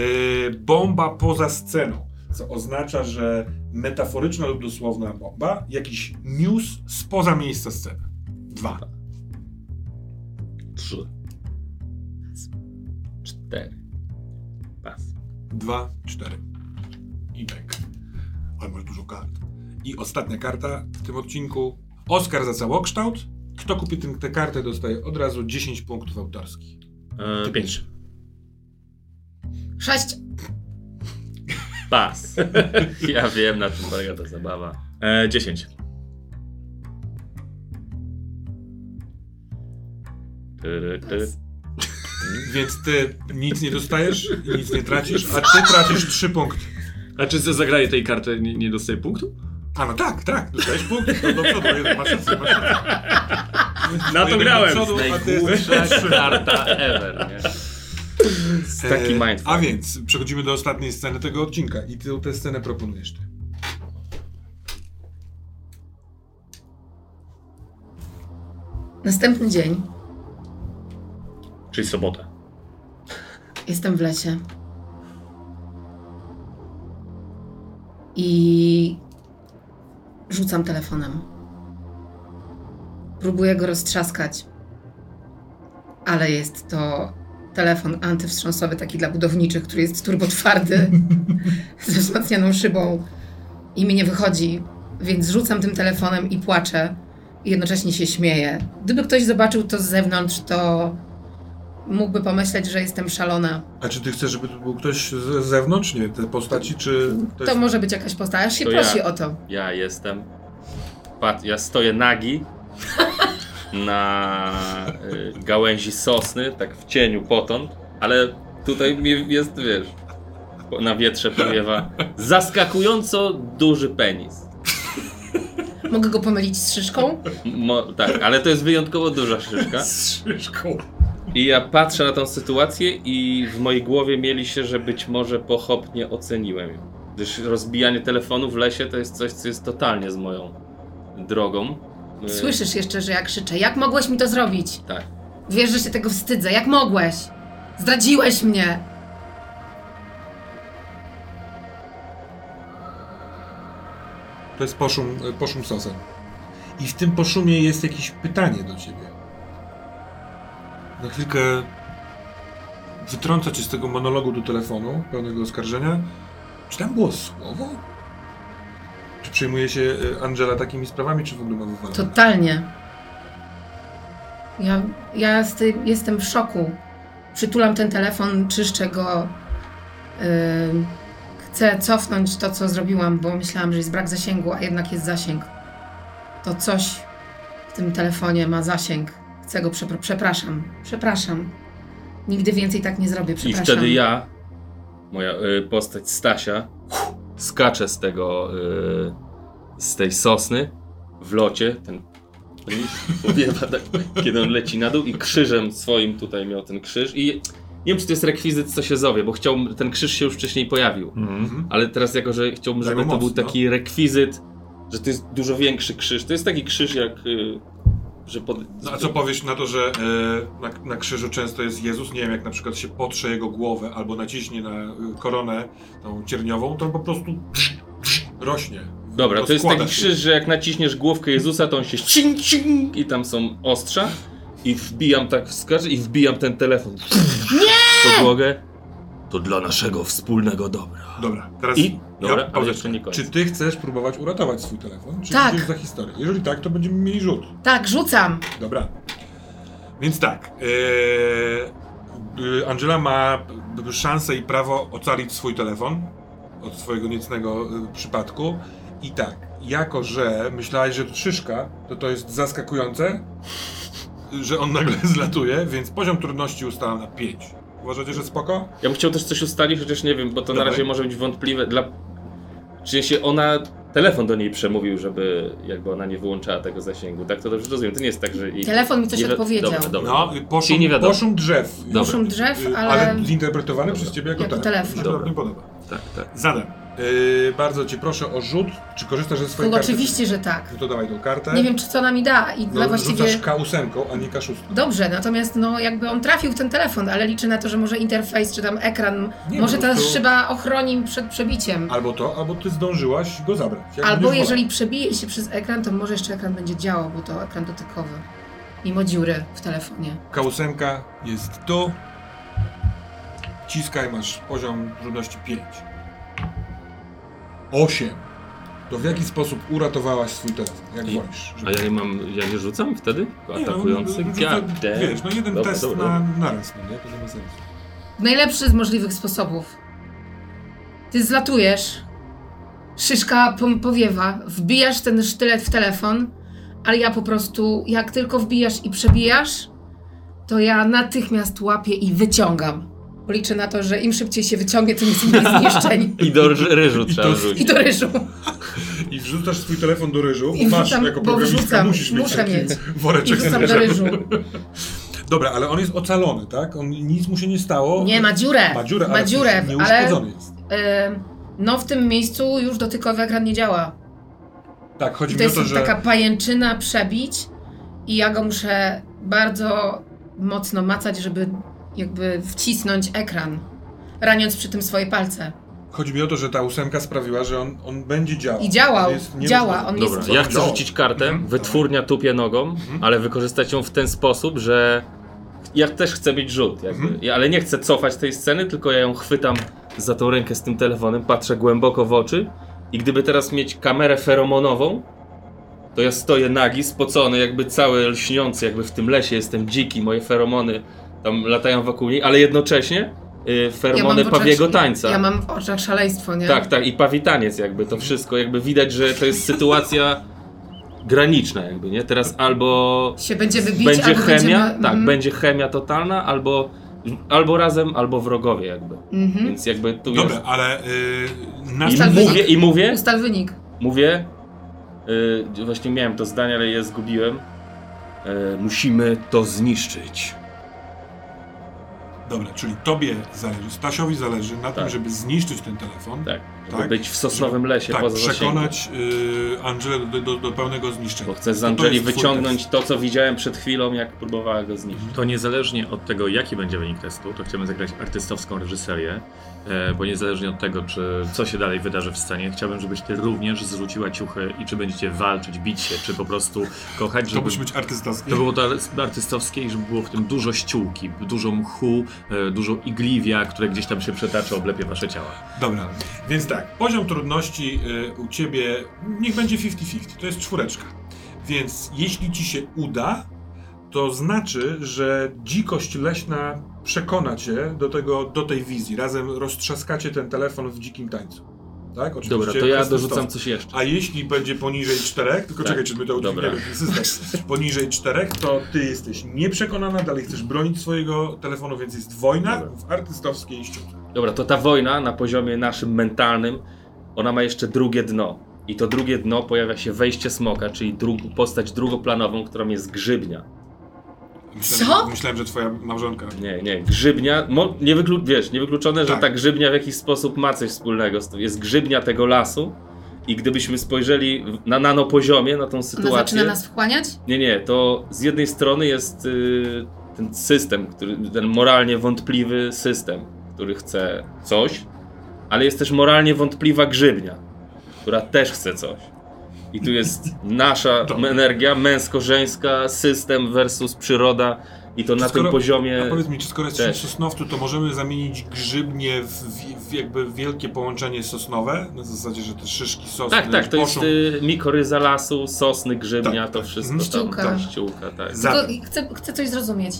Yy, bomba poza sceną, co oznacza, że metaforyczna lub dosłowna bomba, jakiś news spoza miejsca sceny. Dwa. 4. Pas. 2, 4. I back. Ale masz dużo kart. I ostatnia karta w tym odcinku. Oscar za całokształt. Kto kupi tę, tę kartę, dostaje od razu 10 punktów autorskich. Eee, Ty 6. Pas. ja wiem, na czym polega ta zabawa. E, 10. Pas. Więc ty nic nie dostajesz i nic nie tracisz, a ty tracisz 3 punkty. A czy za zagranie tej karty nie, nie dostaje punktu? A no tak, tak, dostajesz punkt. No do przodu, jeden masz rację, masz rację. Na to Jeden do grałem. przodu, a ty jesteś Najgłupsza karta ever, nie? Taki E, mindfuck. A więc przechodzimy do ostatniej sceny tego odcinka i ty tę scenę proponujesz ty. Następny dzień. Czyli sobotę. Jestem w lesie. I rzucam telefonem. Próbuję go roztrzaskać. Ale jest to telefon antywstrząsowy, taki dla budowniczych, który jest turbotwardy, ze wzmacnianą szybą i mi nie wychodzi. Więc rzucam tym telefonem i płaczę. I jednocześnie się śmieję. Gdyby ktoś zobaczył to z zewnątrz, to mógłby pomyśleć, że jestem szalona. A czy ty chcesz, żeby to był ktoś z zewnątrz, nie te postaci, czy ktoś... To może być jakaś postać, aż się To prosi ja. o to. Ja jestem. Pat, ja stoję nagi na y, gałęzi sosny, tak w cieniu potąd, ale tutaj mi jest, wiesz, na wietrze powiewa zaskakująco duży penis. Mogę go pomylić z szyszką? Mo, tak, ale to jest wyjątkowo duża szyszka. Z szyszką. I ja patrzę na tą sytuację i w mojej głowie mieli się, że być może pochopnie oceniłem ją. Gdyż rozbijanie telefonu w lesie to jest coś, co jest totalnie z moją drogą. Y, Słyszysz jeszcze, że ja krzyczę. Jak mogłeś mi to zrobić? Tak. Wiesz, że się tego wstydzę. Jak mogłeś? Zdradziłeś mnie! To jest poszum, poszum sosem. I w tym poszumie jest jakieś pytanie do ciebie. Na chwilkę wytrąca cię z tego monologu do telefonu, pełnego oskarżenia. Czy tam było słowo? Czy przejmuje się y, Angela takimi sprawami, czy w ogóle ma wywalone? Totalnie. Ja, ja jestem w szoku. Przytulam ten telefon, czyszczę go. Ym, chcę cofnąć to, co zrobiłam, bo myślałam, że jest brak zasięgu, a jednak jest zasięg. To coś w tym telefonie ma zasięg. Chcę go przepra- przepraszam. Przepraszam. Nigdy więcej tak nie zrobię. I Przepraszam. wtedy ja, moja y, postać Stasia, skaczę z tego, y, z tej sosny w locie, ten powiewa tak, kiedy on leci na dół i krzyżem swoim tutaj miał ten krzyż i nie wiem, czy to jest rekwizyt, co się zowie, bo chciałbym, ten krzyż się już wcześniej pojawił, Mhm. ale teraz jako, że chciałbym, żeby to był taki rekwizyt, że to jest dużo większy krzyż, to jest taki krzyż jak, y, że pod... No, a co powiesz na to, że e, na, na krzyżu często jest Jezus? Nie wiem, jak na przykład się potrze jego głowę albo naciśnie na y, koronę tą cierniową, to on po prostu rośnie. Dobra, to jest taki się. krzyż, że jak naciśniesz główkę Jezusa, to on się cing, cing, i tam są ostrza i wbijam tak, skaczę i wbijam ten telefon w podłogę. To dla naszego wspólnego dobra. Dobra, teraz I? Dobra, ale pauzę. jeszcze nie koniec. Czy ty chcesz próbować uratować swój telefon? Czy Tak. idziesz za historię? Jeżeli tak, to będziemy mieli rzut. Tak, rzucam. Dobra. Więc tak. Yy, Angela ma b- szansę i prawo ocalić swój telefon od swojego niecnego y, przypadku. I tak, jako że myślałaś, że to szyszka, to to jest zaskakujące, że on nagle zlatuje, więc poziom trudności ustalam na 5. Uważacie, że spoko? Ja bym chciał też coś ustalić, chociaż nie wiem, bo to na razie może być wątpliwe. Dla... Czy się ona telefon do niej przemówił, żeby jakby ona nie wyłączała tego zasięgu. Tak to dobrze rozumiem. To nie jest tak, że... jej- Telefon mi coś nie wi- odpowiedział. Dobra, dobra. No, poszum, Czyli nie wiadomo. poszum drzew. Dobra. Drzew, Y, ale... ale zinterpretowany przez ciebie jako, Jako telefon. telefon. Mi się to Dobra. nie podoba. Tak, tak. Zadam. Yy, bardzo cię proszę o rzut. Czy korzystasz ze swojej No, karty? oczywiście, że tak. No to dawaj tą kartę. Nie wiem, czy co ona mi da i no, właściwie... Rzucasz K8, a nie K6. Dobrze, natomiast no jakby on trafił w ten telefon, ale liczę na to, że może interfejs czy tam ekran, Nie, może ta prostu- szyba ochroni przed przebiciem. Albo to, albo ty zdążyłaś go zabrać. Jak Albo jeżeli przebije się przez ekran, to może jeszcze ekran będzie działał, bo to ekran dotykowy. Mimo dziury w telefonie. K8 jest tu. Ciskaj, masz poziom trudności 5. 8. To w jaki sposób uratowałaś swój telefon? Jak I- wolisz? A ja nie mam, ja nie rzucam wtedy? Nie, no, Atakujący? no, God rzuca- damn. Wiesz, no jeden Dobra, test dobra, na, na raz, no nie? To nie ma sensu. Najlepszy z możliwych sposobów. Ty zlatujesz, szyszka powiewa, wbijasz ten sztylet w telefon, ale ja po prostu, jak tylko wbijasz i przebijasz, to ja natychmiast łapię i wyciągam. Liczę na to, że im szybciej się wyciągnie, tym jest mniej zniszczeń. I do ry- ryżu I trzeba to- rzucić. I do ryżu. I wrzucasz swój telefon do ryżu, I bo masz wrzucam, jako bo programistka musisz mieć muszę taki mieć. I woreczek z wrzucam do ryżu. Dobra, ale on jest ocalony, tak? On, nic mu się nie stało. Nie, ma dziurę. Ma dziurę, ma ale dziurę, nie ale uszkodzony jest. e, no w tym miejscu już dotykowy ekran nie działa. Tak, chodzi I mi to o jest to, że... taka pajęczyna przebić i ja go muszę bardzo mocno macać, żeby jakby wcisnąć ekran, raniąc przy tym swoje palce. Chodzi mi o to, że ta ósemka sprawiła, że on, on będzie działał. I działał, On jest nie- działa, on Dobra, jest... ja chcę rzucić kartę, Mhm, wytwórnia tupie nogą, Mhm. ale wykorzystać ją w ten sposób, że ja też chcę mieć rzut, jakby. Mhm. Ja, ale nie chcę cofać tej sceny, tylko ja ją chwytam za tą rękę z tym telefonem, patrzę głęboko w oczy i gdyby teraz mieć kamerę feromonową, to ja stoję nagi, spocony, jakby cały lśniący, jakby w tym lesie jestem dziki, moje feromony tam latają wokół niej, ale jednocześnie y, feromony oczach- pawiego tańca. Ja mam w oczach szaleństwo, nie? Tak, tak, i pawitaniec jakby, to wszystko, jakby widać, że to jest sytuacja graniczna jakby, nie? Teraz albo Się będziemy bić, będzie albo chemia, będziemy... tak, mhm. będzie chemia totalna, albo, albo razem, albo wrogowie jakby. Mhm. Więc jakby tu Dobra, jest... ale yy, na I Ustal mówię, wynik. i mówię, Ustal wynik. mówię, yy, właśnie miałem to zdanie, ale je zgubiłem. Yy, musimy to zniszczyć. Dobra, czyli tobie zależy, Stasiowi zależy na tym, Tak. żeby zniszczyć ten telefon. Tak, żeby Tak? być w sosnowym lesie tak, poza przekonać yy, Angelę do, do, do pełnego zniszczenia. Bo chcę z to Angeli wyciągnąć to, co widziałem przed chwilą, jak próbowała go zniszczyć. To niezależnie od tego, jaki będzie wynik testu, to chcemy zagrać artystowską reżyserię, bo niezależnie od tego, czy co się dalej wydarzy w scenie, chciałbym, żebyś ty również zrzuciła ciuchy i czy będziecie walczyć, bić się, czy po prostu kochać, To żeby... musi być artystowskie. To było to artystowskie i żeby było w tym dużo ściółki, dużo mchu, e, dużo igliwia, które gdzieś tam się przetacza, oblepie wasze ciała. Dobra, więc tak, poziom trudności y, u ciebie niech będzie 50-50, to jest czwóreczka. Więc jeśli ci się uda, to znaczy, że dzikość leśna przekona cię do, tego, do tej wizji. Razem roztrzaskacie ten telefon w dzikim tańcu. Tak? Oczywiście Dobra, to ja dorzucam coś jeszcze. A jeśli będzie poniżej czterech, tylko Tak, czekaj, czy my to udźwigniemy system. Poniżej czterech, to ty jesteś nieprzekonana, dalej chcesz bronić swojego telefonu, więc jest wojna Dobra. w artystowskiej ściuce. Dobra, to ta wojna na poziomie naszym mentalnym, ona ma jeszcze drugie dno. I to drugie dno pojawia się wejście smoka, czyli dru- postać drugoplanową, którą jest grzybnia. Myślałem, Co? Że, myślałem, że twoja małżonka. Nie, nie, grzybnia, mo, nie wyklu- wiesz, niewykluczone, że Tak. ta grzybnia w jakiś sposób ma coś wspólnego. z tym. Jest grzybnia tego lasu i gdybyśmy spojrzeli na nanopoziomie na tą Ona sytuację... zaczyna nas wchłaniać? Nie, nie, to z jednej strony jest y, ten system, który, ten moralnie wątpliwy system, który chce coś, ale jest też moralnie wątpliwa grzybnia, która też chce coś. I tu jest nasza energia męsko-żeńska, system versus przyroda i to na Skoro- tym poziomie... A powiedz mi, czy skoro jesteśmy w. Sosnowcu, to możemy zamienić grzybnie w, w, jakby wielkie połączenie sosnowe? Na zasadzie, że te szyszki sosny Tak, tak, to jest y, mikoryza lasu, sosny, grzybnia, Tak, to tak. wszystko Mhm. tam. Ściółka. Tak, ściółka, tak. Chcę, chcę coś zrozumieć.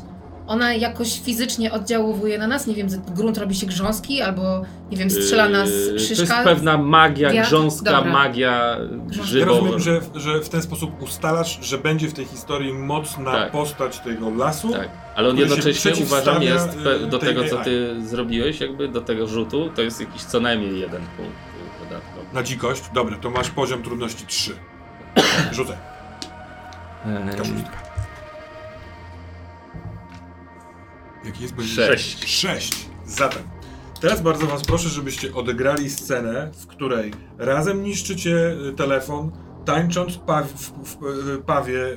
Ona jakoś fizycznie oddziałuje na nas? Nie wiem, grunt robi się grząski, albo nie wiem, strzela nas Yy, To szyszka? jest pewna magia, Wiatr? grząska Dobra. magia Ja grzybowa. rozumiem, że, że w ten sposób ustalasz, że będzie w tej historii mocna Tak. postać tego lasu. Tak, ale on jednocześnie uważam jest pe- do tego, co AI. ty zrobiłeś, jakby do tego rzutu, to jest jakiś co najmniej jeden punkt y, dodatkowy. Na dzikość? Dobra, to masz poziom trudności 3. Rzucaj. Eee, Kaszustka. Jaki jest poziom? Sześć. 6. Zatem. Teraz bardzo was proszę, żebyście odegrali scenę, w której razem niszczycie y, telefon, tańcząc paw, w, w, w pawie, y,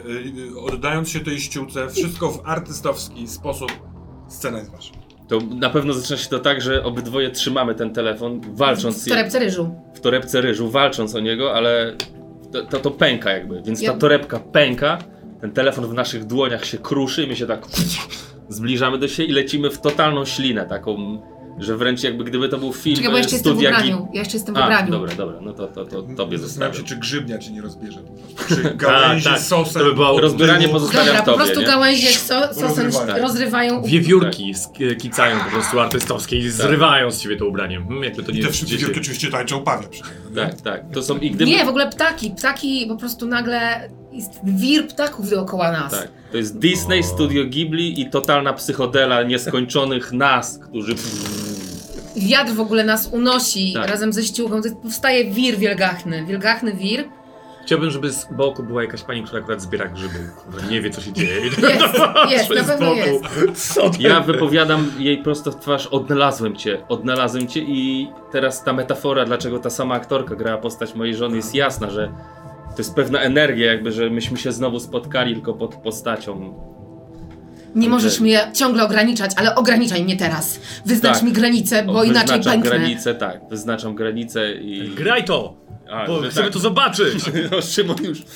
y, oddając się tej ściółce, wszystko w artystowski sposób. Scena jest wasza. To na pewno zaczyna się to tak, że obydwoje trzymamy ten telefon, walcząc W torebce ryżu. w torebce ryżu, walcząc o niego, ale to, to, to pęka jakby, więc Ja- ta torebka pęka, ten telefon w naszych dłoniach się kruszy i my się tak zbliżamy do siebie i lecimy w totalną ślinę taką, że wręcz jakby gdyby to był film Czekaj, bo jeszcze jestem w ubraniu. Ja jeszcze jestem w A, ubraniu. dobra, dobra, no to, to, to tobie Zastanawiam zostawiam. się, czy grzybnia ci nie rozbierze. po prostu. Czy gałęzie tak. sosem. To by było- Rozbieranie pozostawiam Dobra, po tobie, prostu nie? gałęzie so, sosem Rozrywają. rozrywają. Wiewiórki sk- kicają po prostu artystowskie i zrywają z ciebie to ubranie. Hmm, jakby to I nie te jest wszystkie dziecię. wielkie oczywiście tańczą pawie przynajmniej. nie? Tak, tak. To są i gdyby. Nie, w ogóle ptaki. Ptaki po prostu nagle jest wir ptaków dookoła nas. Tak. To jest Disney, Studio Ghibli i totalna psychodela nieskończonych nas, którzy. Wiatr w ogóle nas unosi Tak. razem ze ściółką. To powstaje wir wielgachny. Wielgachny wir. Chciałbym, żeby z boku była jakaś pani, która akurat zbiera grzyby, nie wie, co się dzieje. Jest, jest, na pewno boku. jest. Co to Ja wypowiadam jej prosto w twarz, odnalazłem cię, odnalazłem cię i teraz ta metafora, dlaczego ta sama aktorka grała postać mojej żony jest jasna, że to jest pewna energia jakby, że myśmy się znowu spotkali tylko pod postacią. Nie możesz mnie ciągle ograniczać, ale ograniczaj mnie teraz. Wyznacz Tak. mi granicę, bo O, inaczej wyznaczam pęknę. granicę, tak, wyznaczam granicę i... Graj to! A, Bo chcemy tak. to zobaczyć! No, Szymon już.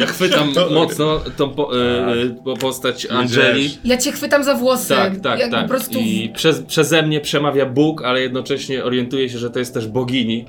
Ja chwytam mocno tą po, e, e, po postać Angeli. Ja cię chwytam za włosy. Tak, tak, tak. Po prostu I przez, przeze mnie przemawia Bóg, ale jednocześnie orientuję się, że to jest też bogini.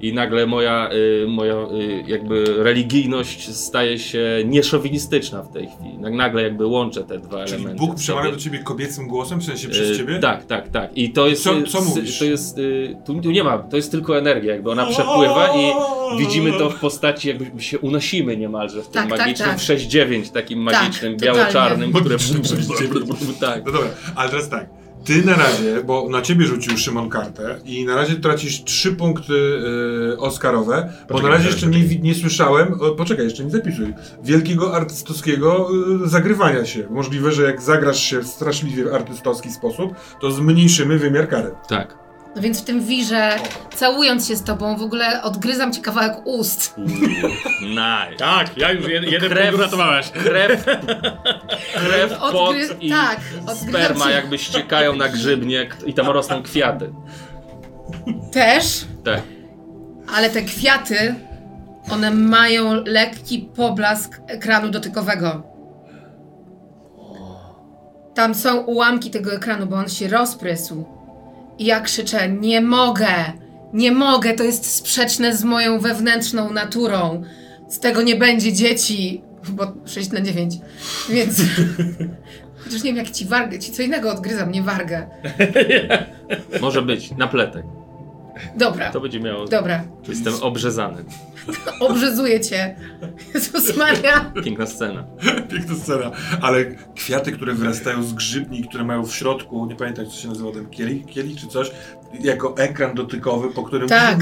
I nagle moja, y, moja y, jakby religijność staje się nieszowinistyczna w tej chwili. Nag- Nagle jakby łączę te dwa Czyli elementy. Bóg przemawia do ciebie kobiecym głosem, w sensie przez Y, ciebie? Tak, tak, tak. I to jest. Co- y, co mówisz? To jest. y, Tu, tu nie ma, to jest tylko energia, jakby ona przepływa i widzimy to w postaci, jakby się unosimy niemalże w tym Tak, tak, magicznym tak. w 6-9, takim Tak, magicznym, biało-czarnym, które. Magicznym 6-9. tak. No dobra, ale teraz tak. Ty na razie, bo na ciebie rzucił Szymon kartę i na razie tracisz trzy punkty y, Oscarowe, bo Poczekaj, na razie jeszcze nie, nie słyszałem, o, poczekaj, jeszcze nie zapisuj, wielkiego artystowskiego y, zagrywania się. Możliwe, że jak zagrasz się w straszliwie artystowski sposób, to zmniejszymy wymiar kary. Tak. No więc w tym wirze, całując się z tobą, w ogóle odgryzam ci kawałek ust. Nice. Tak, ja już jed, jeden Krew. punkt uratowałeś. Krew, krew, pot Odgry... i Tak, odgryzam sperma ci jakby ściekają na grzybnie k- i tam rosną kwiaty. też, Tak. ale te kwiaty, one mają lekki poblask ekranu dotykowego. Tam są ułamki tego ekranu, bo on się rozprysł. I ja krzyczę, nie mogę, nie mogę, to jest sprzeczne z moją wewnętrzną naturą. Z tego nie będzie dzieci, bo 6 na 9. Więc chociaż nie wiem jak ci wargę, ci co innego odgryzam, nie wargę. Może być, na pletek. Dobra, To będzie miało. dobra, Jestem obrzezany. obrzezuję cię. Jezus Maria. Piękna scena. Piękna scena. Ale kwiaty, które wyrastają z grzybni, które mają w środku, nie pamiętam jak to się nazywa, ten kielich, kielich czy coś, jako ekran dotykowy, po którym Tak.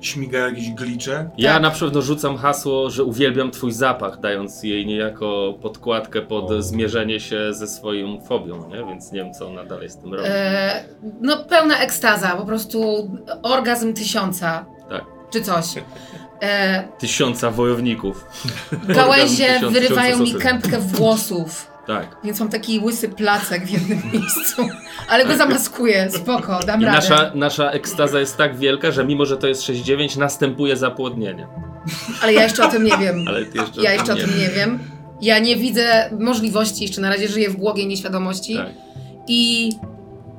śmigają jakieś glicze. Ja Tak. na pewno rzucam hasło, że uwielbiam twój zapach, dając jej niejako podkładkę pod O. zmierzenie się ze swoją fobią, nie? Więc nie wiem, co ona dalej z tym robi. E, no pełna ekstaza, po prostu orgazm tysiąca. Tak. Czy coś. E, Tysiąca wojowników. gałęzie tysiąc- wyrywają mi kępkę włosów. Tak. Więc mam taki łysy placek w jednym miejscu. Ale go zamaskuję, spoko, dam I radę. nasza, nasza ekstaza jest tak wielka, że mimo, że to jest 6-9, następuje zapłodnienie. Ale ja jeszcze o tym nie wiem. Ale jeszcze Ja jeszcze o tym nie wiem. Ja nie widzę możliwości, jeszcze na razie żyję w błogiej nieświadomości. Tak. I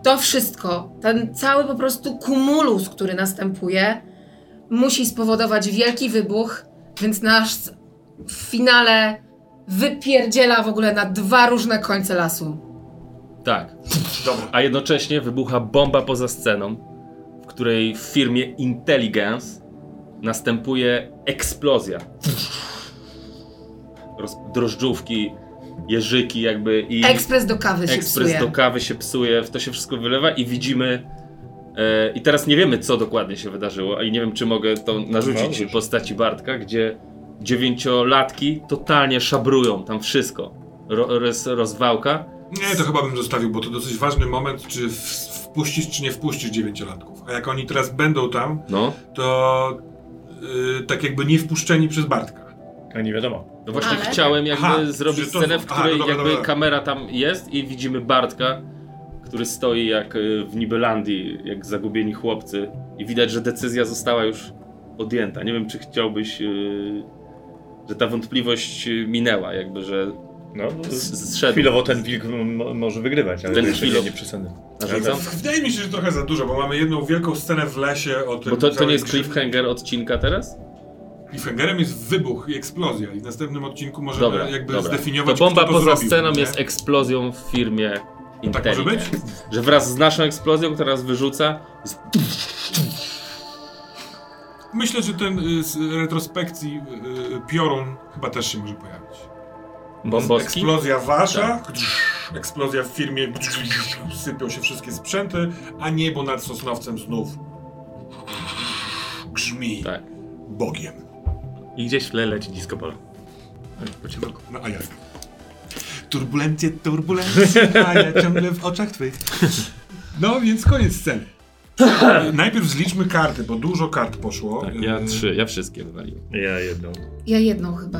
to wszystko, ten cały po prostu kumulus, który następuje, musi spowodować wielki wybuch, więc nas w finale wypierdziela w ogóle na dwa różne końce lasu. Tak. Dobra. A jednocześnie wybucha bomba poza sceną, w której w firmie Intelligence następuje eksplozja. Roz, drożdżówki, jeżyki jakby i Ekspres do kawy się ekspres psuje. do kawy się psuje, w to się wszystko wylewa i widzimy E, I teraz nie wiemy, co dokładnie się wydarzyło, i nie wiem, czy mogę to narzucić rzuć. postaci Bartka, gdzie dziewięciolatki totalnie szabrują tam wszystko. Ro, roz, rozwałka. Nie, to chyba bym zostawił, bo to dosyć ważny moment, czy w, wpuścisz, czy nie wpuścisz dziewięciolatków. A jak oni teraz będą tam, No, to yy, tak jakby nie wpuszczeni przez Bartka. A nie wiadomo. no właśnie Ale- chciałem jakby Aha, zrobić to- scenę, w aha, której no dobra, jakby dobra. kamera tam jest i widzimy Bartka, który stoi jak y, w Nibelandii, jak zagubieni chłopcy i widać, że decyzja została już podjęta. Nie wiem, czy chciałbyś, y, że ta wątpliwość minęła, jakby, że No, z- zszedł. chwilowo ten wilk może wygrywać, ale Ten chwilowo- nie, przesadzę. narzucam. Wydaje mi się, że trochę za dużo, bo mamy jedną wielką scenę w lesie o tym... Bo to, to nie jest cliffhanger odcinka teraz? Cliffhangerem jest wybuch i eksplozja i w następnym odcinku możemy Dobra, jakby dobra. zdefiniować, To bomba kto to poza zrobił, sceną nie? jest eksplozją w firmie Tak Intelli. może być? Że wraz z naszą eksplozją, która nas wyrzuca, jest Myślę, że ten y, z retrospekcji y, y, piorun chyba też się może pojawić. bombowski. Eksplozja wasza, Tak. eksplozja w firmie, sypią się wszystkie sprzęty, a niebo nad Sosnowcem znów grzmi Tak. Bogiem. I gdzieś w tle leci disco polo. No a jak? Turbulencje, turbulencje, a ja ciągle w oczach twych. No więc koniec sceny. Najpierw zliczmy karty, bo dużo kart poszło. Tak, ja Y, trzy, ja wszystkie wywaliłem. Ja jedną. Ja jedną chyba.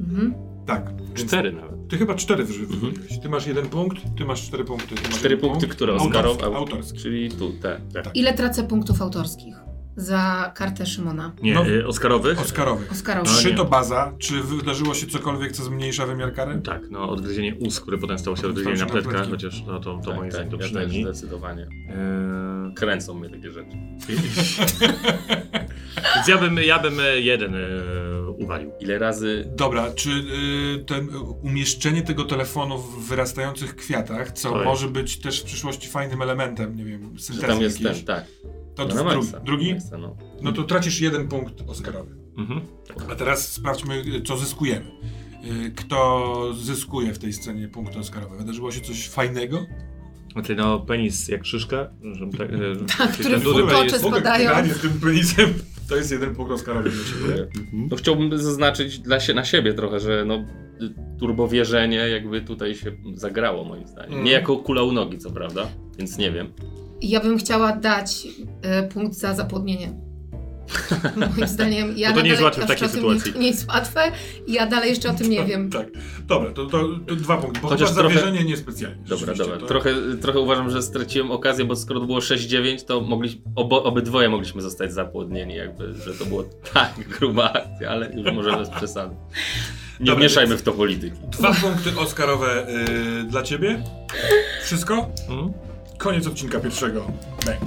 Mhm. Tak. więc Cztery nawet. Ty chyba cztery wy- wywaliłeś. Ty masz jeden punkt, ty masz cztery punkty. Ty masz Cztery punkty, punkt. które Autorski, Oscarowe, Autorski. czyli tu, te. Ile tracę punktów autorskich za kartę Szymona? Nie, No. y, Oscarowych? Oscarowy. Oscarowy. No Trzy nie. to baza. Czy wydarzyło się cokolwiek, co zmniejsza wymiar kary? Tak, no odgryzienie ust, które potem stało się odgryzieniem na pletkach, chociaż no, to, to tak, moim tak, zdaniem to ja też przynajmniej. zdecydowanie. Eee, Kręcą mnie takie rzeczy. Więc ja bym, ja bym e, jeden e, uwalił. Ile razy... Dobra, czy y, ten, umieszczenie tego telefonu w wyrastających kwiatach, co To jest. może być też w przyszłości fajnym elementem, nie wiem, syntezy tam jest jakiejś, ten, tak. to No, drugi, maksa, drugi? maksa, no. No to tracisz jeden punkt Oscarowy. Mhm. A teraz sprawdźmy, co zyskujemy. Kto zyskuje w tej scenie punkty Oscarowe? Wydarzyło się coś fajnego? Znaczy, no penis jak szyszka, że tak, e, Tak, który ten duży w penis- oczy spadają. z tym penisem to jest jeden punkt Oscarowy dla ciebie. No chciałbym zaznaczyć dla się, na siebie trochę, że no y, turbowierzenie jakby tutaj się zagrało moim zdaniem. Mm. Nie jako kula u nogi, co prawda, więc nie wiem. Ja bym chciała dać e, punkt za zapłodnienie. Moim zdaniem ja No to nie jest łatwe w takiej sytuacji. Nie, nie jest łatwe i ja dalej jeszcze o tym nie wiem. Tak. Dobra, to, to, to dwa punkty, bo Chociaż trochę- zawierzenie niespecjalnie. Dobra, dobra. to- Trochę, trochę uważam, że straciłem okazję, bo skoro to było 6-9, to mogli, obo, obydwoje mogliśmy zostać zapłodnieni, jakby, że to było tak gruba akcja, ale już może bez przesady. Nie Dobra, mieszajmy w to polityki. Dwa punkty Oscarowe y, dla ciebie. Wszystko? Mhm. Koniec odcinka pierwszego. Bang.